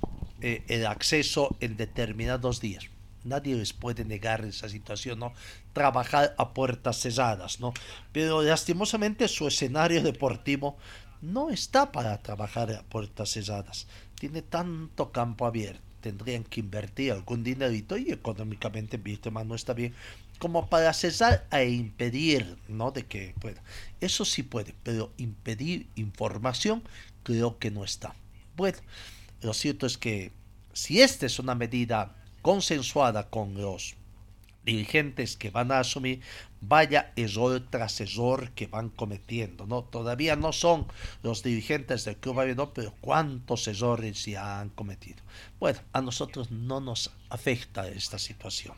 eh, el acceso en determinados días. Nadie les puede negar esa situación, ¿no? Trabajar a puertas cerradas, ¿no? Pero lastimosamente su escenario deportivo no está para trabajar a puertas cerradas. Tiene tanto campo abierto. Tendrían que invertir algún dinerito y económicamente más no está bien como para cesar e impedir, ¿no? De que pueda. Eso sí puede, pero impedir información creo que no está. Bueno, lo cierto es que si esta es una medida consensuada con los dirigentes que van a asumir, vaya error tras error que van cometiendo, ¿no? Todavía no son los dirigentes del Club no, pero cuántos errores ya han cometido. Bueno, a nosotros no nos afecta esta situación.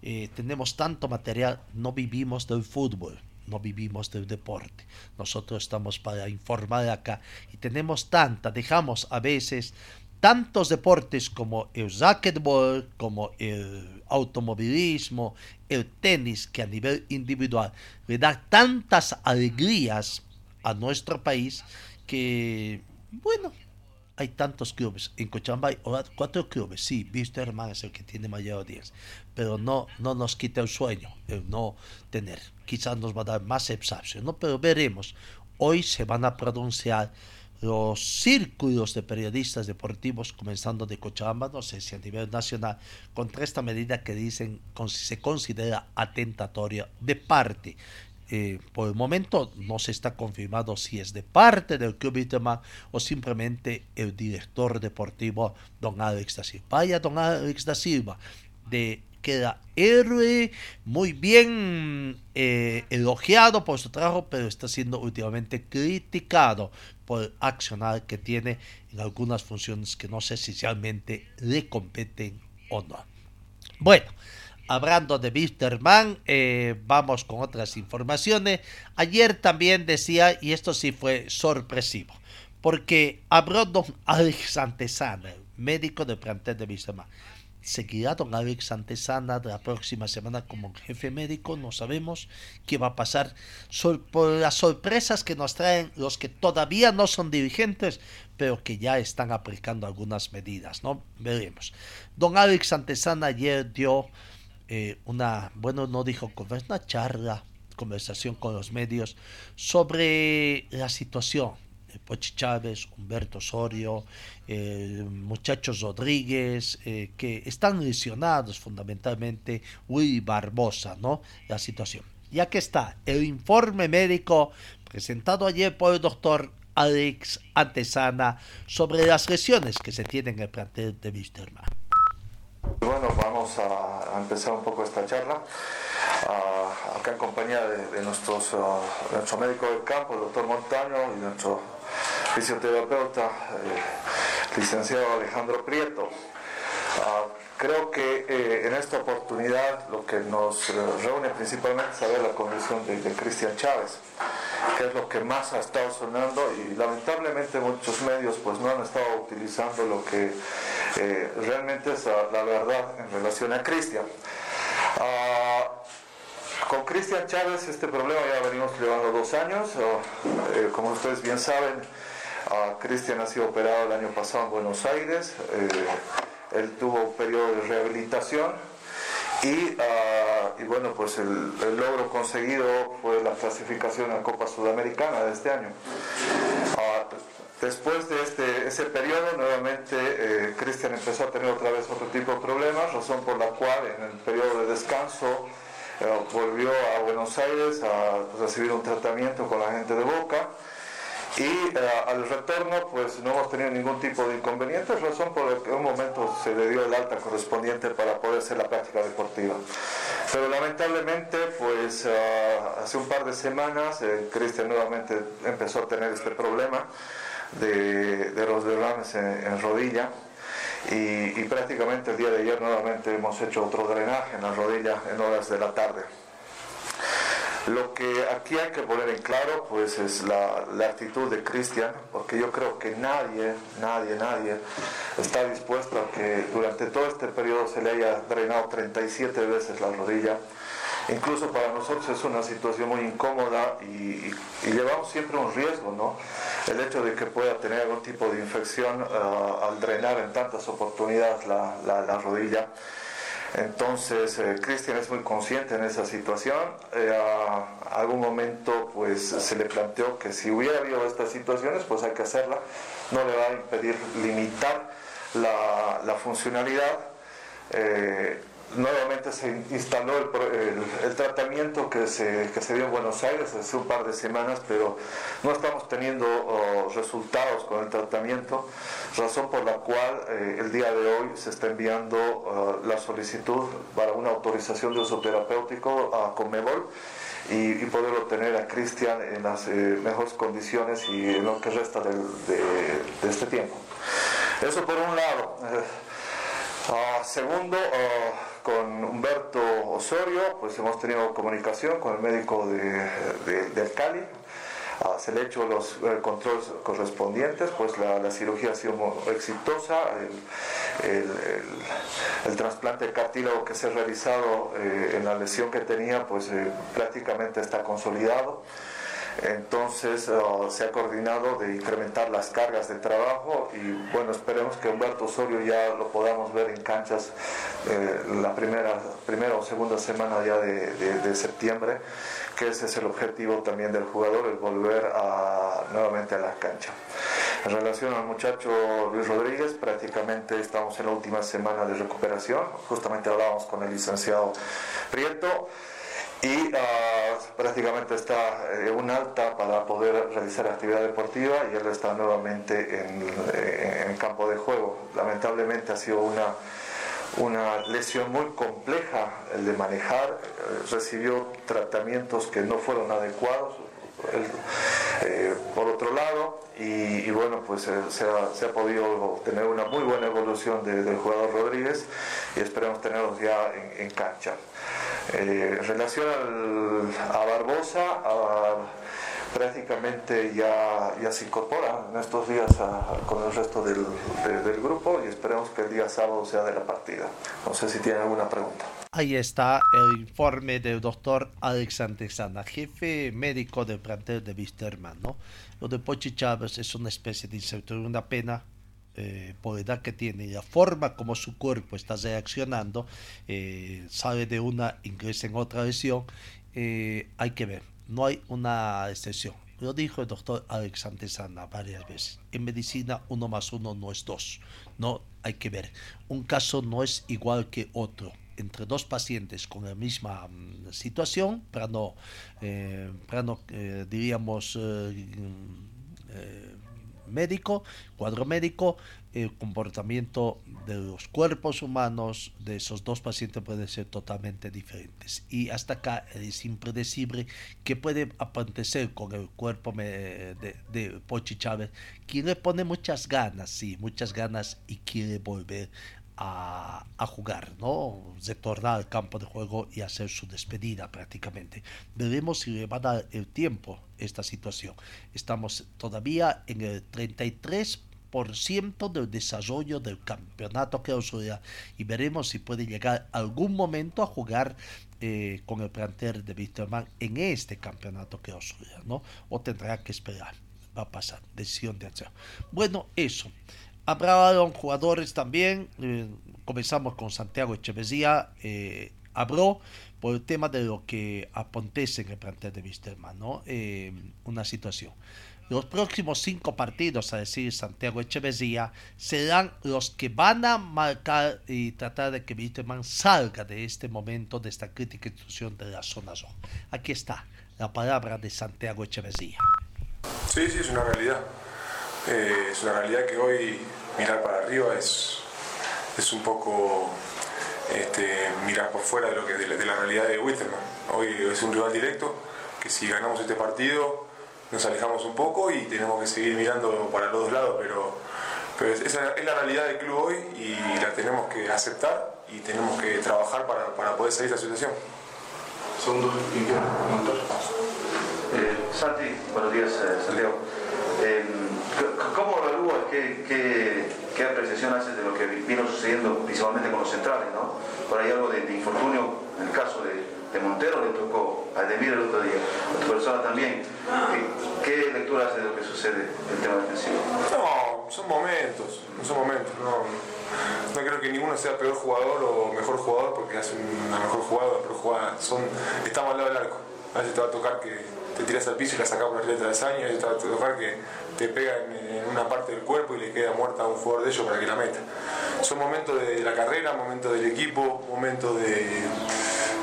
Eh, tenemos tanto material, no vivimos del fútbol no vivimos del deporte. Nosotros estamos para informar acá y tenemos tanta, dejamos a veces tantos deportes como el racquetball, como el automovilismo, el tenis, que a nivel individual le da tantas alegrías a nuestro país que, bueno, hay tantos clubes. En Cochabamba hay cuatro clubes. Sí, Wisterman es el que tiene mayor audiencia. Pero no, no nos quita el sueño, el no tener. Quizás nos va a dar más excepción, ¿no? Pero veremos. Hoy se van a pronunciar los círculos de periodistas deportivos, comenzando de Cochabamba, no sé si a nivel nacional, contra esta medida que dicen se considera atentatoria de parte eh, por el momento no se está confirmado si es de parte del Club Itema o simplemente el director deportivo, don Alex da Silva. Vaya, don Alex da Silva, de queda héroe, muy bien eh, elogiado por su trabajo, pero está siendo últimamente criticado por accionar que tiene en algunas funciones que no sé si realmente le competen o no. Bueno, Hablando de Wisterman, eh, vamos con otras informaciones. Ayer también decía, y esto sí fue sorpresivo, porque habló don Alex Antesana, médico de plantel de Wisterman. ¿Seguirá don Alex Antesana la próxima semana como jefe médico? No sabemos qué va a pasar. por las sorpresas que nos traen los que todavía no son dirigentes, pero que ya están aplicando algunas medidas, ¿no? Veremos. Don Alex Antesana ayer dio eh, una, bueno, no dijo una charla, conversación con los medios sobre la situación. Pochi Chávez, Humberto Osorio, eh, muchachos Rodríguez, eh, que están lesionados fundamentalmente, Willy Barbosa, ¿no? La situación. ya que está el informe médico presentado ayer por el doctor Alex Antesana sobre las lesiones que se tienen en el plantel de Wisterman. Bueno, vamos a, empezar un poco esta charla. Acá en compañía de, nuestros, uh, nuestro médico del campo, el doctor Montaño, y nuestro fisioterapeuta, eh, licenciado Alejandro Prieto. Uh, creo que eh, en esta oportunidad lo que nos eh, reúne principalmente es saber la condición de, de Cristian Chávez que es lo que más ha estado sonando y lamentablemente muchos medios pues no han estado utilizando lo que eh, realmente es la, verdad en relación a Cristian. Ah, con Cristian Chávez este problema ya venimos llevando dos años, eh, como ustedes bien saben, uh, Cristian ha sido operado el año pasado en Buenos Aires, eh, él tuvo un periodo de rehabilitación y, ah, bueno, pues el, logro conseguido fue la clasificación a Copa Sudamericana de este año. Después de este, ese periodo, nuevamente eh, Cristian empezó a tener otra vez otro tipo de problemas, razón por la cual en el periodo de descanso eh, volvió a Buenos Aires a recibir un tratamiento con la gente de Boca y eh, al retorno pues no hemos tenido ningún tipo de inconveniente, razón por la que en un momento se le dio el alta correspondiente para poder hacer la práctica deportiva. Pero lamentablemente pues eh, hace un par de semanas Cristian nuevamente empezó a tener este problema de, de los derrames en, rodilla. Y, prácticamente el día de ayer nuevamente hemos hecho otro drenaje en la rodilla en horas de la tarde. Lo que aquí hay que poner en claro pues es la, actitud de Cristian, porque yo creo que nadie, nadie, nadie está dispuesto a que durante todo este periodo se le haya drenado 37 veces la rodilla. Incluso para nosotros es una situación muy incómoda y, llevamos siempre un riesgo, ¿no? El hecho de que pueda tener algún tipo de infección ah, al drenar en tantas oportunidades la, la rodilla. Entonces, eh, Cristian es muy consciente en esa situación. Eh, a algún momento, pues, se le planteó que si hubiera habido estas situaciones, pues hay que hacerla. No le va a impedir limitar la, funcionalidad. Eh, nuevamente se instaló el, tratamiento que se, se, dio en Buenos Aires hace un par de semanas, pero no estamos teniendo oh, resultados con el tratamiento, razón por la cual eh, el día de hoy se está enviando oh, la solicitud para una autorización de uso terapéutico a Comebol y, poder obtener a Cristian en las eh, mejores condiciones y en lo que resta de, este tiempo. Eso por un lado. Eh, ah, segundo, ah, con Humberto Osorio, pues hemos tenido comunicación con el médico de, del Cali. Ah, se le han hecho los eh, controles correspondientes, pues la, cirugía ha sido exitosa. El, trasplante cartílago que se ha realizado eh, en la lesión que tenía, pues eh, prácticamente está consolidado. Entonces uh, se ha coordinado de incrementar las cargas de trabajo y bueno, esperemos que Humberto Osorio ya lo podamos ver en canchas eh, la primera, primera o segunda semana ya de, septiembre, que ese es el objetivo también del jugador, el volver a, nuevamente a la cancha. En relación al muchacho Luis Rodríguez, prácticamente estamos en la última semana de recuperación, justamente hablábamos con el licenciado Prieto y prácticamente está en eh, un alta para poder realizar actividad deportiva y él está nuevamente en, eh, en, campo de juego. Lamentablemente ha sido una, una lesión muy compleja el de manejar, eh, recibió tratamientos que no fueron adecuados. por otro lado, y, bueno, pues se ha, se, ha, podido tener una muy buena evolución del jugador Rodríguez y esperamos tenerlos ya en cancha. Eh, en relación a Barbosa, prácticamente ya, ya se incorpora en estos días con el resto del, grupo y esperemos que el día sábado sea de la partida. No sé si tienen alguna pregunta. Ahí está el informe del doctor Alexander Sana, jefe médico del plantel de Wisterman. ¿no? Lo de Pochi Chávez es una especie de insecto, una pena eh, edad que tiene la forma como su cuerpo está reaccionando, eh, sale de una, ingresa en otra lesión, eh, hay que ver, no hay una excepción. Lo dijo el doctor Alexander Sana varias veces. En medicina uno más uno no es dos. No hay que ver. Un caso no es igual que otro. entre dos pacientes con la misma mm, situación, plano, eh, plano eh, diríamos eh, médico, cuadro médico, el comportamiento de los cuerpos humanos de esos dos pacientes puede ser totalmente diferentes. Y hasta acá es impredecible que puede acontecer con el cuerpo de, de Pochi Chávez, quien le pone muchas ganas, sí, muchas ganas y quiere volver a, jugar, ¿no? Retornar al campo de juego y hacer su despedida prácticamente. Veremos si le va a dar el tiempo esta situación. Estamos todavía en el 33% del desarrollo del campeonato clausura y veremos si puede llegar algún momento a jugar eh, con el plantel de Víctor en este campeonato clausura, ¿no? O tendrá que esperar. Va a pasar, decisión de acción. Bueno, eso. Hablaron jugadores también. eh, comenzamos con Santiago Echeverría. Eh, habló por el tema de lo que acontece en el plantel de Wisterman, ¿no? Eh, una situación. Los próximos cinco partidos, a decir Santiago Echeverría, serán los que van a marcar y tratar de que Wisterman salga de este momento, de esta crítica institución de la zona roja. Aquí está la palabra de Santiago Echeverría. Sí, sí, es una realidad. Eh, es una realidad que hoy mirar para arriba es, es un poco este, mirar por fuera de, lo que, de, la, de la realidad de Witterman. Hoy es un rival directo que si ganamos este partido nos alejamos un poco y tenemos que seguir mirando para los dos lados, pero, pero es- esa es la realidad del club hoy y la tenemos que aceptar y tenemos que trabajar para, para poder salir de esa situación. Segundo Eh, Santi, buenos días, eh, Santiago. ¿Cómo evalúas, qué, qué, qué apreciación haces de lo que vino sucediendo principalmente con los centrales? ¿no? Por ahí algo de, infortunio, en el caso de, Montero le tocó a Demir el otro día, a tu persona también. ¿Qué, lectura haces de lo que sucede el tema defensivo? No, son momentos, son momentos. No, no creo que ninguno sea peor jugador o mejor jugador porque hace una mejor jugada, pero jugada. Son, estamos al lado del arco. A veces te va a tocar que te tiras al piso y la sacas por arriba de la a tocar que te pega en, en una parte del cuerpo y le queda muerta a un jugador de ellos para que la meta. Son momentos de la carrera, momentos del equipo, momentos de,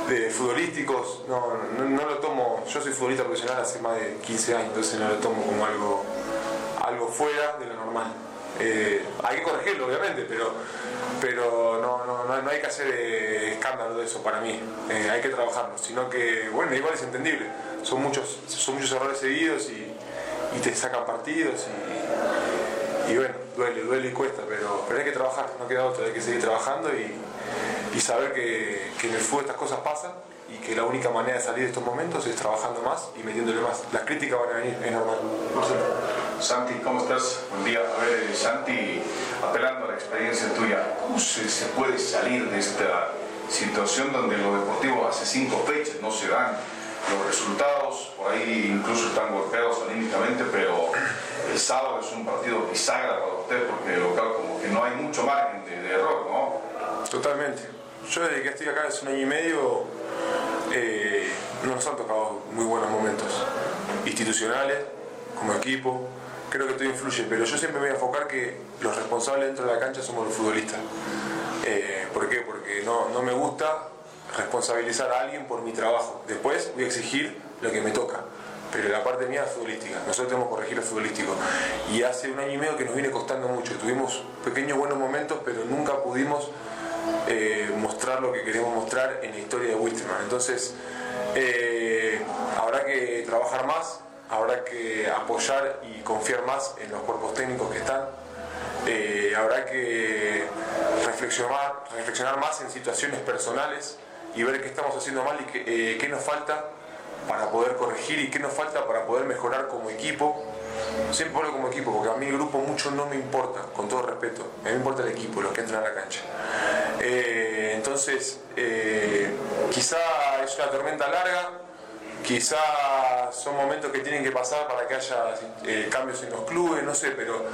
de futbolísticos. No, no, no lo tomo, yo soy futbolista profesional hace más de 15 años, entonces no lo tomo como algo, algo fuera de lo normal. Eh, hay que corregirlo, obviamente, pero, pero no, no, no hay que hacer eh, escándalo de eso para mí. Eh, hay que trabajarlo, sino que, bueno, igual es entendible. Son muchos, son muchos errores seguidos y, te sacan partidos y, bueno, duele, duele y cuesta, pero, pero hay que trabajar, no queda otra, hay que seguir trabajando y, saber que, en el fútbol estas cosas pasan y que la única manera de salir de estos momentos es trabajando más y metiéndole más. Las críticas van a venir, es normal. Santi, ¿cómo estás? Buen día. A ver, eh, Santi, apelando a la experiencia tuya, ¿cómo se, se puede salir de esta situación donde lo deportivo hace cinco fechas no se dan los resultados, por ahí incluso están golpeados anímicamente, pero el sábado es un partido bisagra para usted porque local como que no hay mucho margen de, error, ¿no? Totalmente. Yo desde que estoy acá hace un año y medio eh, no nos han tocado muy buenos momentos institucionales, como equipo. Creo que todo influye, pero yo siempre me voy a enfocar que los responsables dentro de la cancha somos los futbolistas. Eh, ¿Por qué? Porque no, no me gusta responsabilizar a alguien por mi trabajo. Después voy a exigir lo que me toca. Pero la parte mía es futbolística. Nosotros tenemos que corregir lo futbolístico. Y hace un año y medio que nos viene costando mucho. Tuvimos pequeños buenos momentos, pero nunca pudimos eh, mostrar lo que queremos mostrar en la historia de Wilstermann. Entonces, eh, habrá que trabajar más, habrá que apoyar y confiar más en los cuerpos técnicos que están. Eh, habrá que reflexionar, reflexionar más en situaciones personales y ver qué estamos haciendo mal y qué, eh, qué nos falta para poder corregir y qué nos falta para poder mejorar como equipo. Siempre hablo como equipo, porque a mí grupo mucho no me importa, con todo respeto. A mí me importa el equipo, los que entran a la cancha. Eh, entonces, eh, quizá es una tormenta larga, quizá son momentos que tienen que pasar para que haya cambios en los clubes, no sé, pero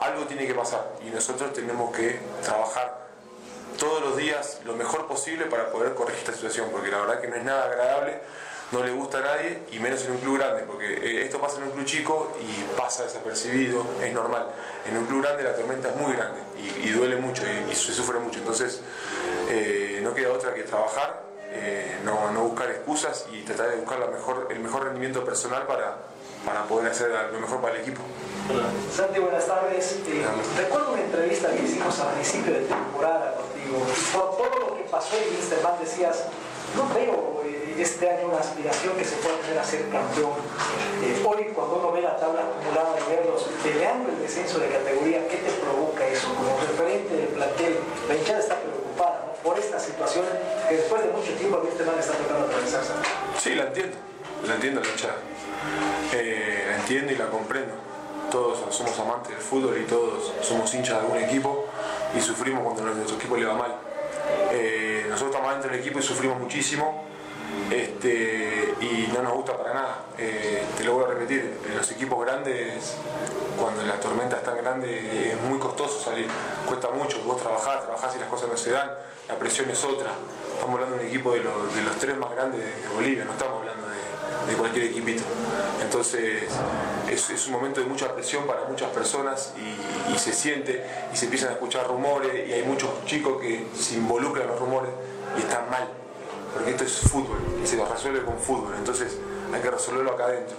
algo tiene que pasar y nosotros tenemos que trabajar todos los días lo mejor posible para poder corregir esta situación, porque la verdad que no es nada agradable, no le gusta a nadie y menos en un club grande, porque eh, esto pasa en un club chico y pasa desapercibido, es normal. En un club grande la tormenta es muy grande y, y duele mucho y, y se sufre mucho, entonces eh, no queda otra que trabajar, eh, no, no, buscar excusas y tratar de buscar la mejor, el mejor rendimiento personal para, para poder hacer lo mejor para el equipo. Santi, buenas tardes. Eh, recuerdo una entrevista que hicimos a principio de temporada contigo. Por todo lo que pasó en Instagram decías, no veo eh, este año una aspiración que se pueda tener a ser campeón. Eh, hoy, cuando uno ve la tabla acumulada y verlos peleando el descenso de categoría, ¿qué te provoca eso? Como referente del plantel, la hinchada está preocupada por esta situación que después de mucho tiempo a este man está tocando atravesar. Sí, la entiendo, la entiendo la hinchada. Eh, la entiendo y la comprendo. Todos somos amantes del fútbol y todos somos hinchas de algún equipo y sufrimos cuando nuestro equipo le va mal. Eh, nosotros estamos dentro del equipo y sufrimos muchísimo este, y no nos gusta para nada. Eh, te lo voy a repetir, en los equipos grandes, cuando la tormenta es tan grande, es muy costoso salir, cuesta mucho, vos trabajás, trabajás y las cosas no se dan, la presión es otra. Estamos hablando de un equipo de los, de los tres más grandes de Bolivia, no estamos hablando de, de cualquier equipito. Entonces es, un momento de mucha presión para muchas personas y, se siente y se empiezan a escuchar rumores y hay muchos chicos que se involucran en los rumores y están mal, porque esto es fútbol y se lo resuelve con fútbol, entonces hay que resolverlo acá adentro.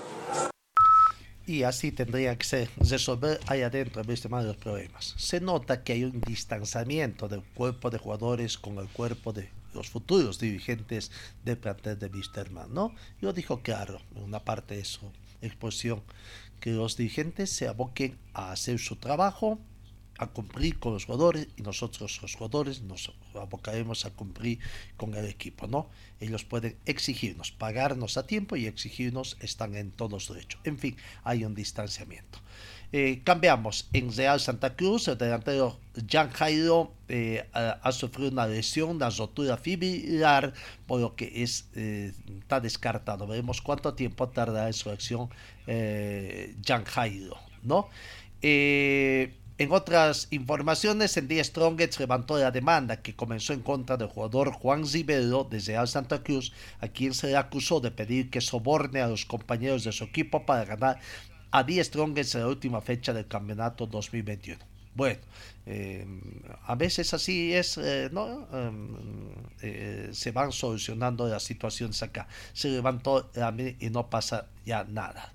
Y así tendría que ser, resolver ahí adentro en vez de los problemas. Se nota que hay un distanciamiento del cuerpo de jugadores con el cuerpo de los futuros dirigentes del plantel de Wisterman, ¿no? Yo dijo claro, en una parte de su exposición, que los dirigentes se aboquen a hacer su trabajo, a cumplir con los jugadores y nosotros los jugadores nos abocaremos a cumplir con el equipo, ¿no? Ellos pueden exigirnos, pagarnos a tiempo y exigirnos, están en todos derechos. En fin, hay un distanciamiento. Eh, cambiamos. En Real Santa Cruz, el delantero Jan Jairo eh, ha, sufrido una lesión, una rotura fibrilar, por lo que es, eh, está descartado. Veremos cuánto tiempo tarda en su acción Jan Jairo, ¿no? En otras informaciones, el día Strongest levantó la demanda que comenzó en contra del jugador Juan Rivero de Real Santa Cruz, a quien se le acusó de pedir que soborne a los compañeros de su equipo para ganar a 10 Strongest en la última fecha del campeonato 2021. Bueno, eh, a veces así es, eh, ¿no? Eh, se van solucionando las situaciones acá. Se levantó y no pasa ya nada.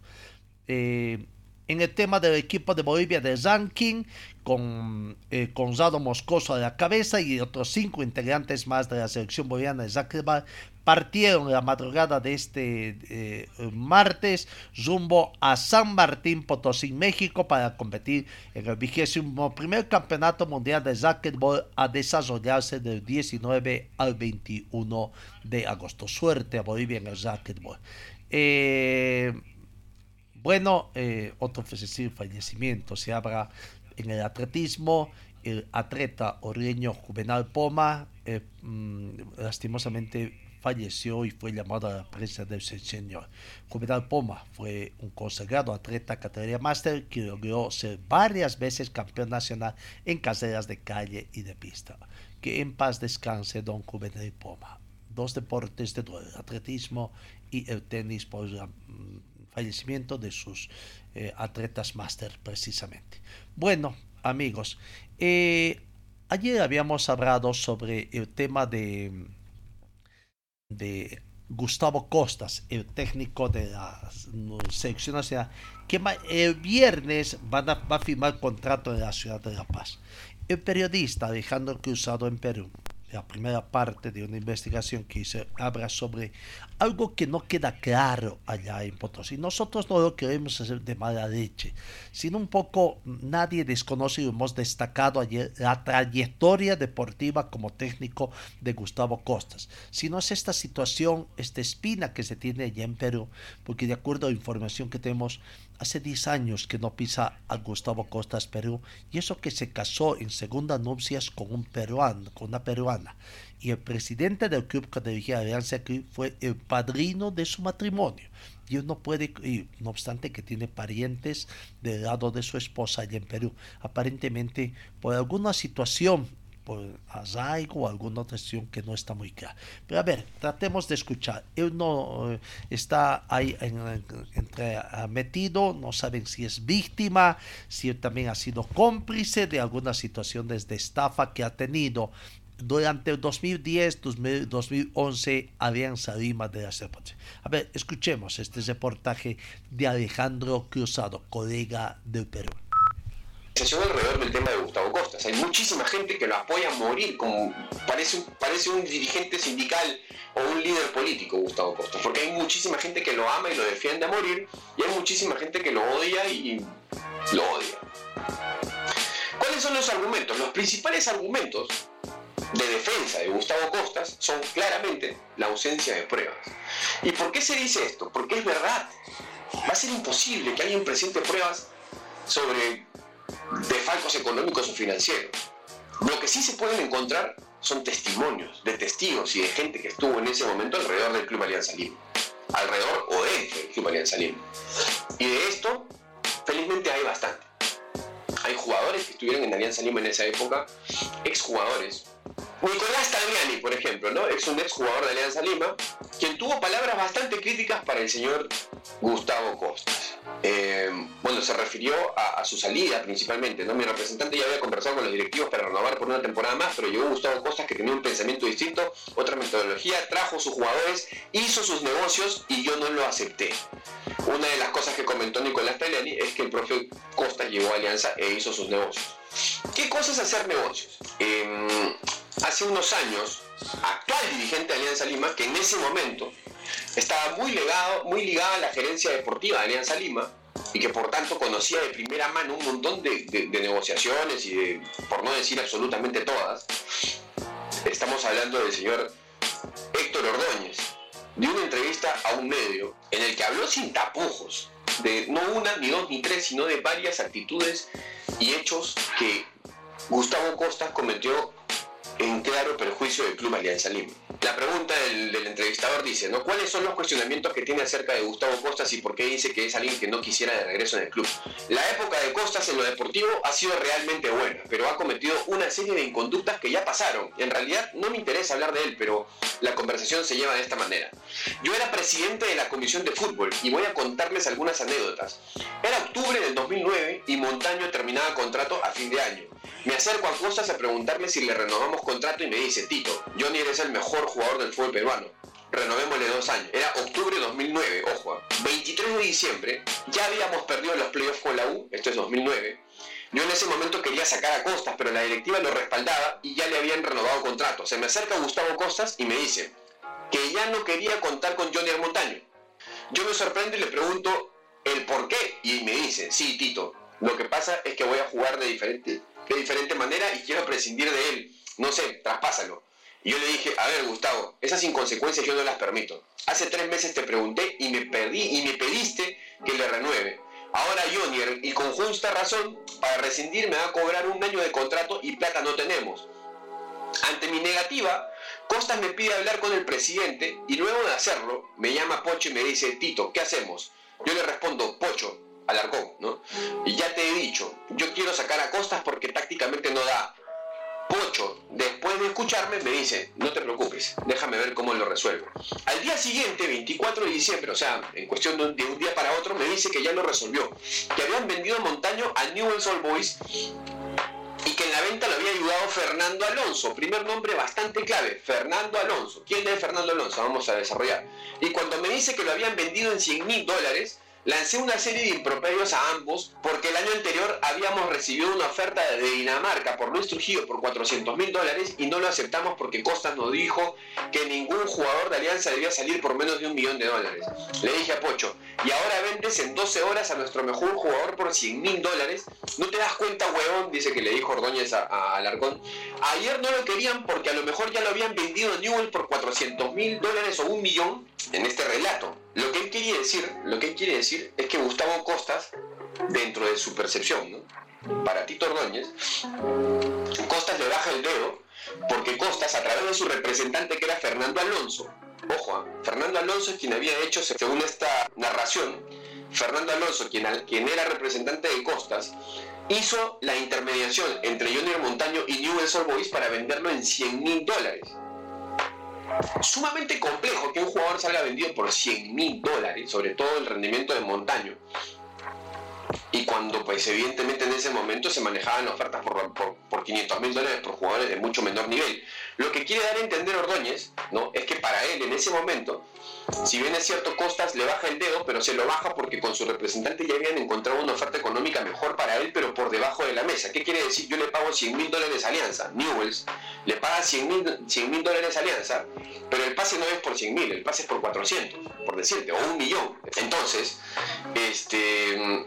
En el tema del equipo de Bolivia de ranking, con eh, Gonzalo Moscoso a la cabeza y otros cinco integrantes más de la selección boliviana de Zagreb partieron la madrugada de este eh, martes rumbo a San Martín Potosí, México, para competir en el vigésimo primer campeonato mundial de racquetball a desarrollarse del 19 al 21 de agosto. Suerte a Bolivia en el racquetball. Eh, bueno, eh, otro fallecimiento se habla en el atletismo. El atleta orleño Juvenal Poma eh, mmm, lastimosamente falleció y fue llamado a la prensa del señor. Juvenal Poma fue un consagrado atleta categoría máster que logró ser varias veces campeón nacional en carreras de calle y de pista. Que en paz descanse don Juvenal Poma. Dos deportes de duelo, el atletismo y el tenis por el fallecimiento de sus eh, atletas máster precisamente. Bueno, amigos, eh, ayer habíamos hablado sobre el tema de, de Gustavo Costas, el técnico de la selección nacional, que el viernes va a firmar contrato en la ciudad de La Paz. El periodista Alejandro Cruzado en Perú la primera parte de una investigación que se habla sobre algo que no queda claro allá en Potosí. Nosotros no lo queremos hacer de mala leche, sino un poco nadie desconoce y hemos destacado ayer la trayectoria deportiva como técnico de Gustavo Costas. Si no es esta situación, esta espina que se tiene allá en Perú, porque de acuerdo a la información que tenemos, hace 10 años que no pisa a Gustavo Costas Perú y eso que se casó en segunda nupcias con un peruano, con una peruana. Y el presidente del club que dirigía Alianza Club fue el padrino de su matrimonio. Y uno puede, y no obstante que tiene parientes del lado de su esposa allá en Perú, aparentemente por alguna situación por arraigo o alguna otra cuestión que no está muy clara. Pero a ver, tratemos de escuchar. Él no eh, está ahí en, en, entre uh, metido, no saben si es víctima, si él también ha sido cómplice de algunas situaciones de estafa que ha tenido durante 2010, 2000, 2011, Alianza Lima de la Serpente. A ver, escuchemos este reportaje de Alejandro Cruzado, colega del Perú. Alrededor del tema de Gustavo Costas. Hay muchísima gente que lo apoya a morir, como parece parece un dirigente sindical o un líder político, Gustavo Costas, porque hay muchísima gente que lo ama y lo defiende a morir, y hay muchísima gente que lo odia y lo odia. ¿Cuáles son los argumentos? Los principales argumentos de defensa de Gustavo Costas son claramente la ausencia de pruebas. ¿Y por qué se dice esto? Porque es verdad. Va a ser imposible que alguien presente pruebas sobre defalcos económicos o financieros. Lo que sí se pueden encontrar son testimonios de testigos y de gente que estuvo en ese momento alrededor del Club Alianza Lima. Alrededor o dentro del Club Alianza Lima. Y de esto, felizmente hay bastante. Hay jugadores que estuvieron en Alianza Lima en esa época, exjugadores, Nicolás Tagliani, por ejemplo, ¿no? Es un exjugador de Alianza Lima, quien tuvo palabras bastante críticas para el señor Gustavo Costas. Eh, bueno, se refirió a, su salida principalmente, ¿no? Mi representante ya había conversado con los directivos para renovar por una temporada más, pero llegó Gustavo Costas que tenía un pensamiento distinto, otra metodología, trajo sus jugadores, hizo sus negocios y yo no lo acepté. Una de las cosas que comentó Nicolás Tagliani es que el profe Costas llegó a Alianza e hizo sus negocios. ¿Qué cosa es hacer negocios? Em, hace unos años, actual dirigente de Alianza Lima, que en ese momento estaba muy, legado, muy ligada a la gerencia deportiva de Alianza Lima y que por tanto conocía de primera mano un montón de, negociaciones y de, por no decir absolutamente todas. Estamos hablando del señor Héctor Ordóñez, de una entrevista a un medio en el que habló sin tapujos de no una, ni dos, ni tres, sino de varias actitudes y hechos que Gustavo Costas cometió en claro perjuicio del Club Alianza Lima. La pregunta del, entrevistador dice, ¿no? ¿Cuáles son los cuestionamientos que tiene acerca de Gustavo Costas y por qué dice que es alguien que no quisiera de regreso en el club? La época de Costas en lo deportivo ha sido realmente buena, pero ha cometido una serie de inconductas que ya pasaron. En realidad no me interesa hablar de él, pero la conversación se lleva de esta manera. Yo era presidente de la comisión de fútbol y voy a contarles algunas anécdotas. Era octubre del 2009 y Montaño terminaba contrato a fin de año. Me acerco a Costas a preguntarle si le renovamos contrato y me dice, Tito, Johnny eres el mejor jugador del fútbol peruano. Renovémosle dos años. Era octubre de 2009, ojo. 23 ¿ah? de diciembre, ya habíamos perdido los playoffs con la U, esto es 2009. Yo en ese momento quería sacar a Costas, pero la directiva lo respaldaba y ya le habían renovado contrato. Se me acerca Gustavo Costas y me dice que ya no quería contar con Johnny Montaño. Yo me sorprendo y le pregunto el por qué y me dice, sí, Tito, lo que pasa es que voy a jugar de diferente de diferente manera y quiero prescindir de él. No sé, traspásalo. Y yo le dije, a ver Gustavo, esas inconsecuencias yo no las permito. Hace tres meses te pregunté y me perdí y me pediste que le renueve. Ahora Johnny, y con justa razón, para rescindir me va a cobrar un año de contrato y plata no tenemos. Ante mi negativa, Costas me pide hablar con el presidente y luego de hacerlo, me llama Pocho y me dice, Tito, ¿qué hacemos? Yo le respondo, Pocho, alargó, ¿no? Y ya te he dicho, yo quiero sacar a Costas porque tácticamente no da. Pocho, después de escucharme, me dice, no te preocupes, déjame ver cómo lo resuelvo. Al día siguiente, 24 de diciembre, o sea, en cuestión de un, día para otro, me dice que ya lo resolvió, que habían vendido Montaño a Newell's Old Boys y que en la venta lo había ayudado Fernando Alonso, primer nombre bastante clave, Fernando Alonso. ¿Quién es Fernando Alonso? Vamos a desarrollar. Y cuando me dice que lo habían vendido en 100 mil dólares, Lancé una serie de improperios a ambos porque el año anterior habíamos recibido una oferta de Dinamarca por Luis Trujillo por 400 mil dólares y no lo aceptamos porque Costas nos dijo que ningún jugador de Alianza debía salir por menos de un millón de dólares. Le dije a Pocho, y ahora vendes en 12 horas a nuestro mejor jugador por 100 mil dólares. ¿No te das cuenta, huevón? Dice que le dijo Ordóñez a, Alarcón. Ayer no lo querían porque a lo mejor ya lo habían vendido en Newell por 400 mil dólares o un millón en este relato. Lo que él quiere decir, lo que él quiere decir es que Gustavo Costas, dentro de su percepción, para Tito Ordóñez, Costas le baja el dedo porque Costas, a través de su representante que era Fernando Alonso, ojo, ¿ah? Fernando Alonso es quien había hecho, según esta narración, Fernando Alonso, quien, era representante de Costas, hizo la intermediación entre Junior Montaño y Newell's Old Boys para venderlo en 100 mil dólares sumamente complejo que un jugador salga vendido por 100 mil dólares, sobre todo el rendimiento de Montaño. Y cuando pues evidentemente en ese momento se manejaban ofertas por, por, por 500 mil dólares por jugadores de mucho menor nivel. Lo que quiere dar a entender Ordóñez ¿no? es que para él en ese momento, si bien es cierto Costas le baja el dedo, pero se lo baja porque con su representante ya habían encontrado una oferta económica mejor para él, pero por debajo de la mesa. ¿Qué quiere decir? Yo le pago 100 mil dólares a Alianza, Newells le paga 100 mil dólares a Alianza, pero el pase no es por 100 mil, el pase es por 400, por decirte, o un millón. Entonces, este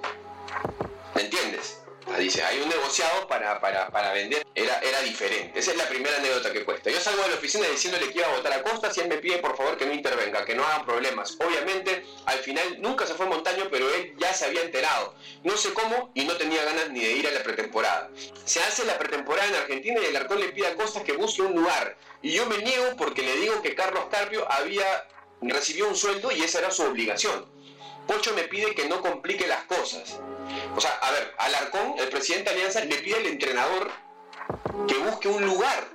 ¿Me entiendes? Dice, hay un negociado para, para, para, vender, era, era diferente. Esa es la primera anécdota que cuesta. Yo salgo de la oficina diciéndole que iba a votar a Costa, si él me pide por favor que no intervenga, que no hagan problemas. Obviamente, al final nunca se fue Montaño, pero él ya se había enterado. No sé cómo y no tenía ganas ni de ir a la pretemporada. Se hace la pretemporada en Argentina y el Arcón le pide a Costa que busque un lugar. Y yo me niego porque le digo que Carlos Carpio había recibió un sueldo y esa era su obligación. Pocho me pide que no complique las cosas. O sea, a ver, Alarcón, el presidente de Alianza, le pide al entrenador que busque un lugar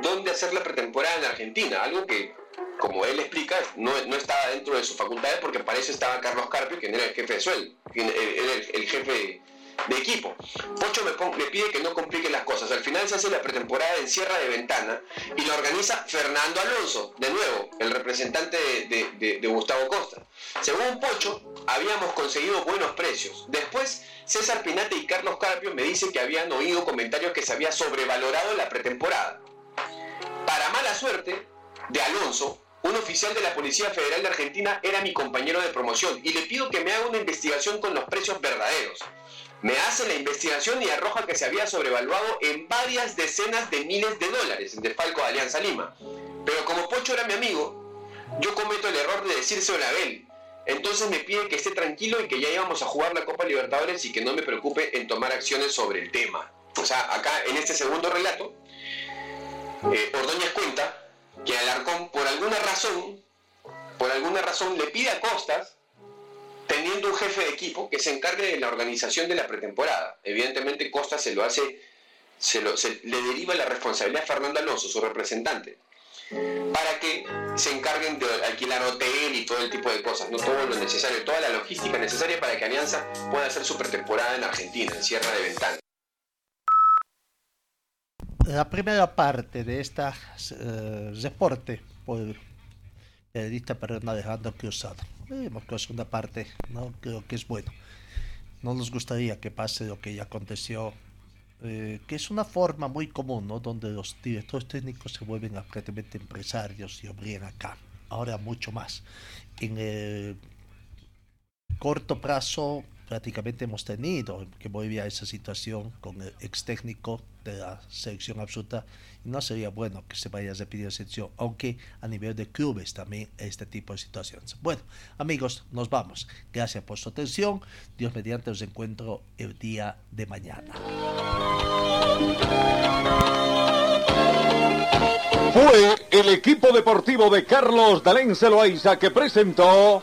donde hacer la pretemporada en Argentina, algo que, como él explica, no, estaba dentro de sus facultades porque para eso estaba Carlos Carpio, quien era el jefe de sueldo, era el, jefe de equipo. Pocho me, pide que no complique las cosas. Al final se hace la pretemporada en Sierra de Ventana y la organiza Fernando Alonso, de nuevo, el representante de, de Gustavo Costa. Según Pocho, habíamos conseguido buenos precios. Después, César Pinate y Carlos Carpio me dicen que habían oído comentarios que se había sobrevalorado la pretemporada. Para mala suerte de Alonso, un oficial de la Policía Federal de Argentina era mi compañero de promoción y le pido que me haga una investigación con los precios verdaderos. Me hace la investigación y arroja que se había sobrevaluado en varias decenas de miles de dólares en desfalco de Alianza Lima. Pero como Pocho era mi amigo, yo cometo el error de decírselo a él. Entonces me pide que esté tranquilo y que ya íbamos a jugar la Copa Libertadores y que no me preocupe en tomar acciones sobre el tema. O sea, acá en este segundo relato, eh, Ordóñez cuenta que Alarcón, por alguna razón, por alguna razón, le pide a Costas teniendo un jefe de equipo que se encargue de la organización de la pretemporada. Evidentemente Costa se lo hace, se, le deriva la responsabilidad a Fernando Alonso, su representante, para que se encarguen de alquilar hotel y todo el tipo de cosas, no todo lo necesario, toda la logística necesaria para que Alianza pueda hacer su pretemporada en Argentina, en Sierra de Ventana. La primera parte de este uh, reporte por el periodista Perón Alejandro Cruzado Vemos que la segunda parte no creo que es bueno. No nos gustaría que pase lo que ya aconteció, eh, que es una forma muy común, ¿no? donde los directores técnicos se vuelven absolutamente empresarios y obligan acá. Ahora mucho más. En el corto plazo prácticamente hemos tenido que Bolivia esa situación con el ex técnico de la selección absoluta y no sería bueno que se vaya a pedir excepción, aunque a nivel de clubes también este tipo de situaciones. Bueno, amigos, nos vamos. Gracias por su atención. Dios mediante os encuentro el día de mañana. Fue el equipo deportivo de Carlos Dalén Celoaiza que presentó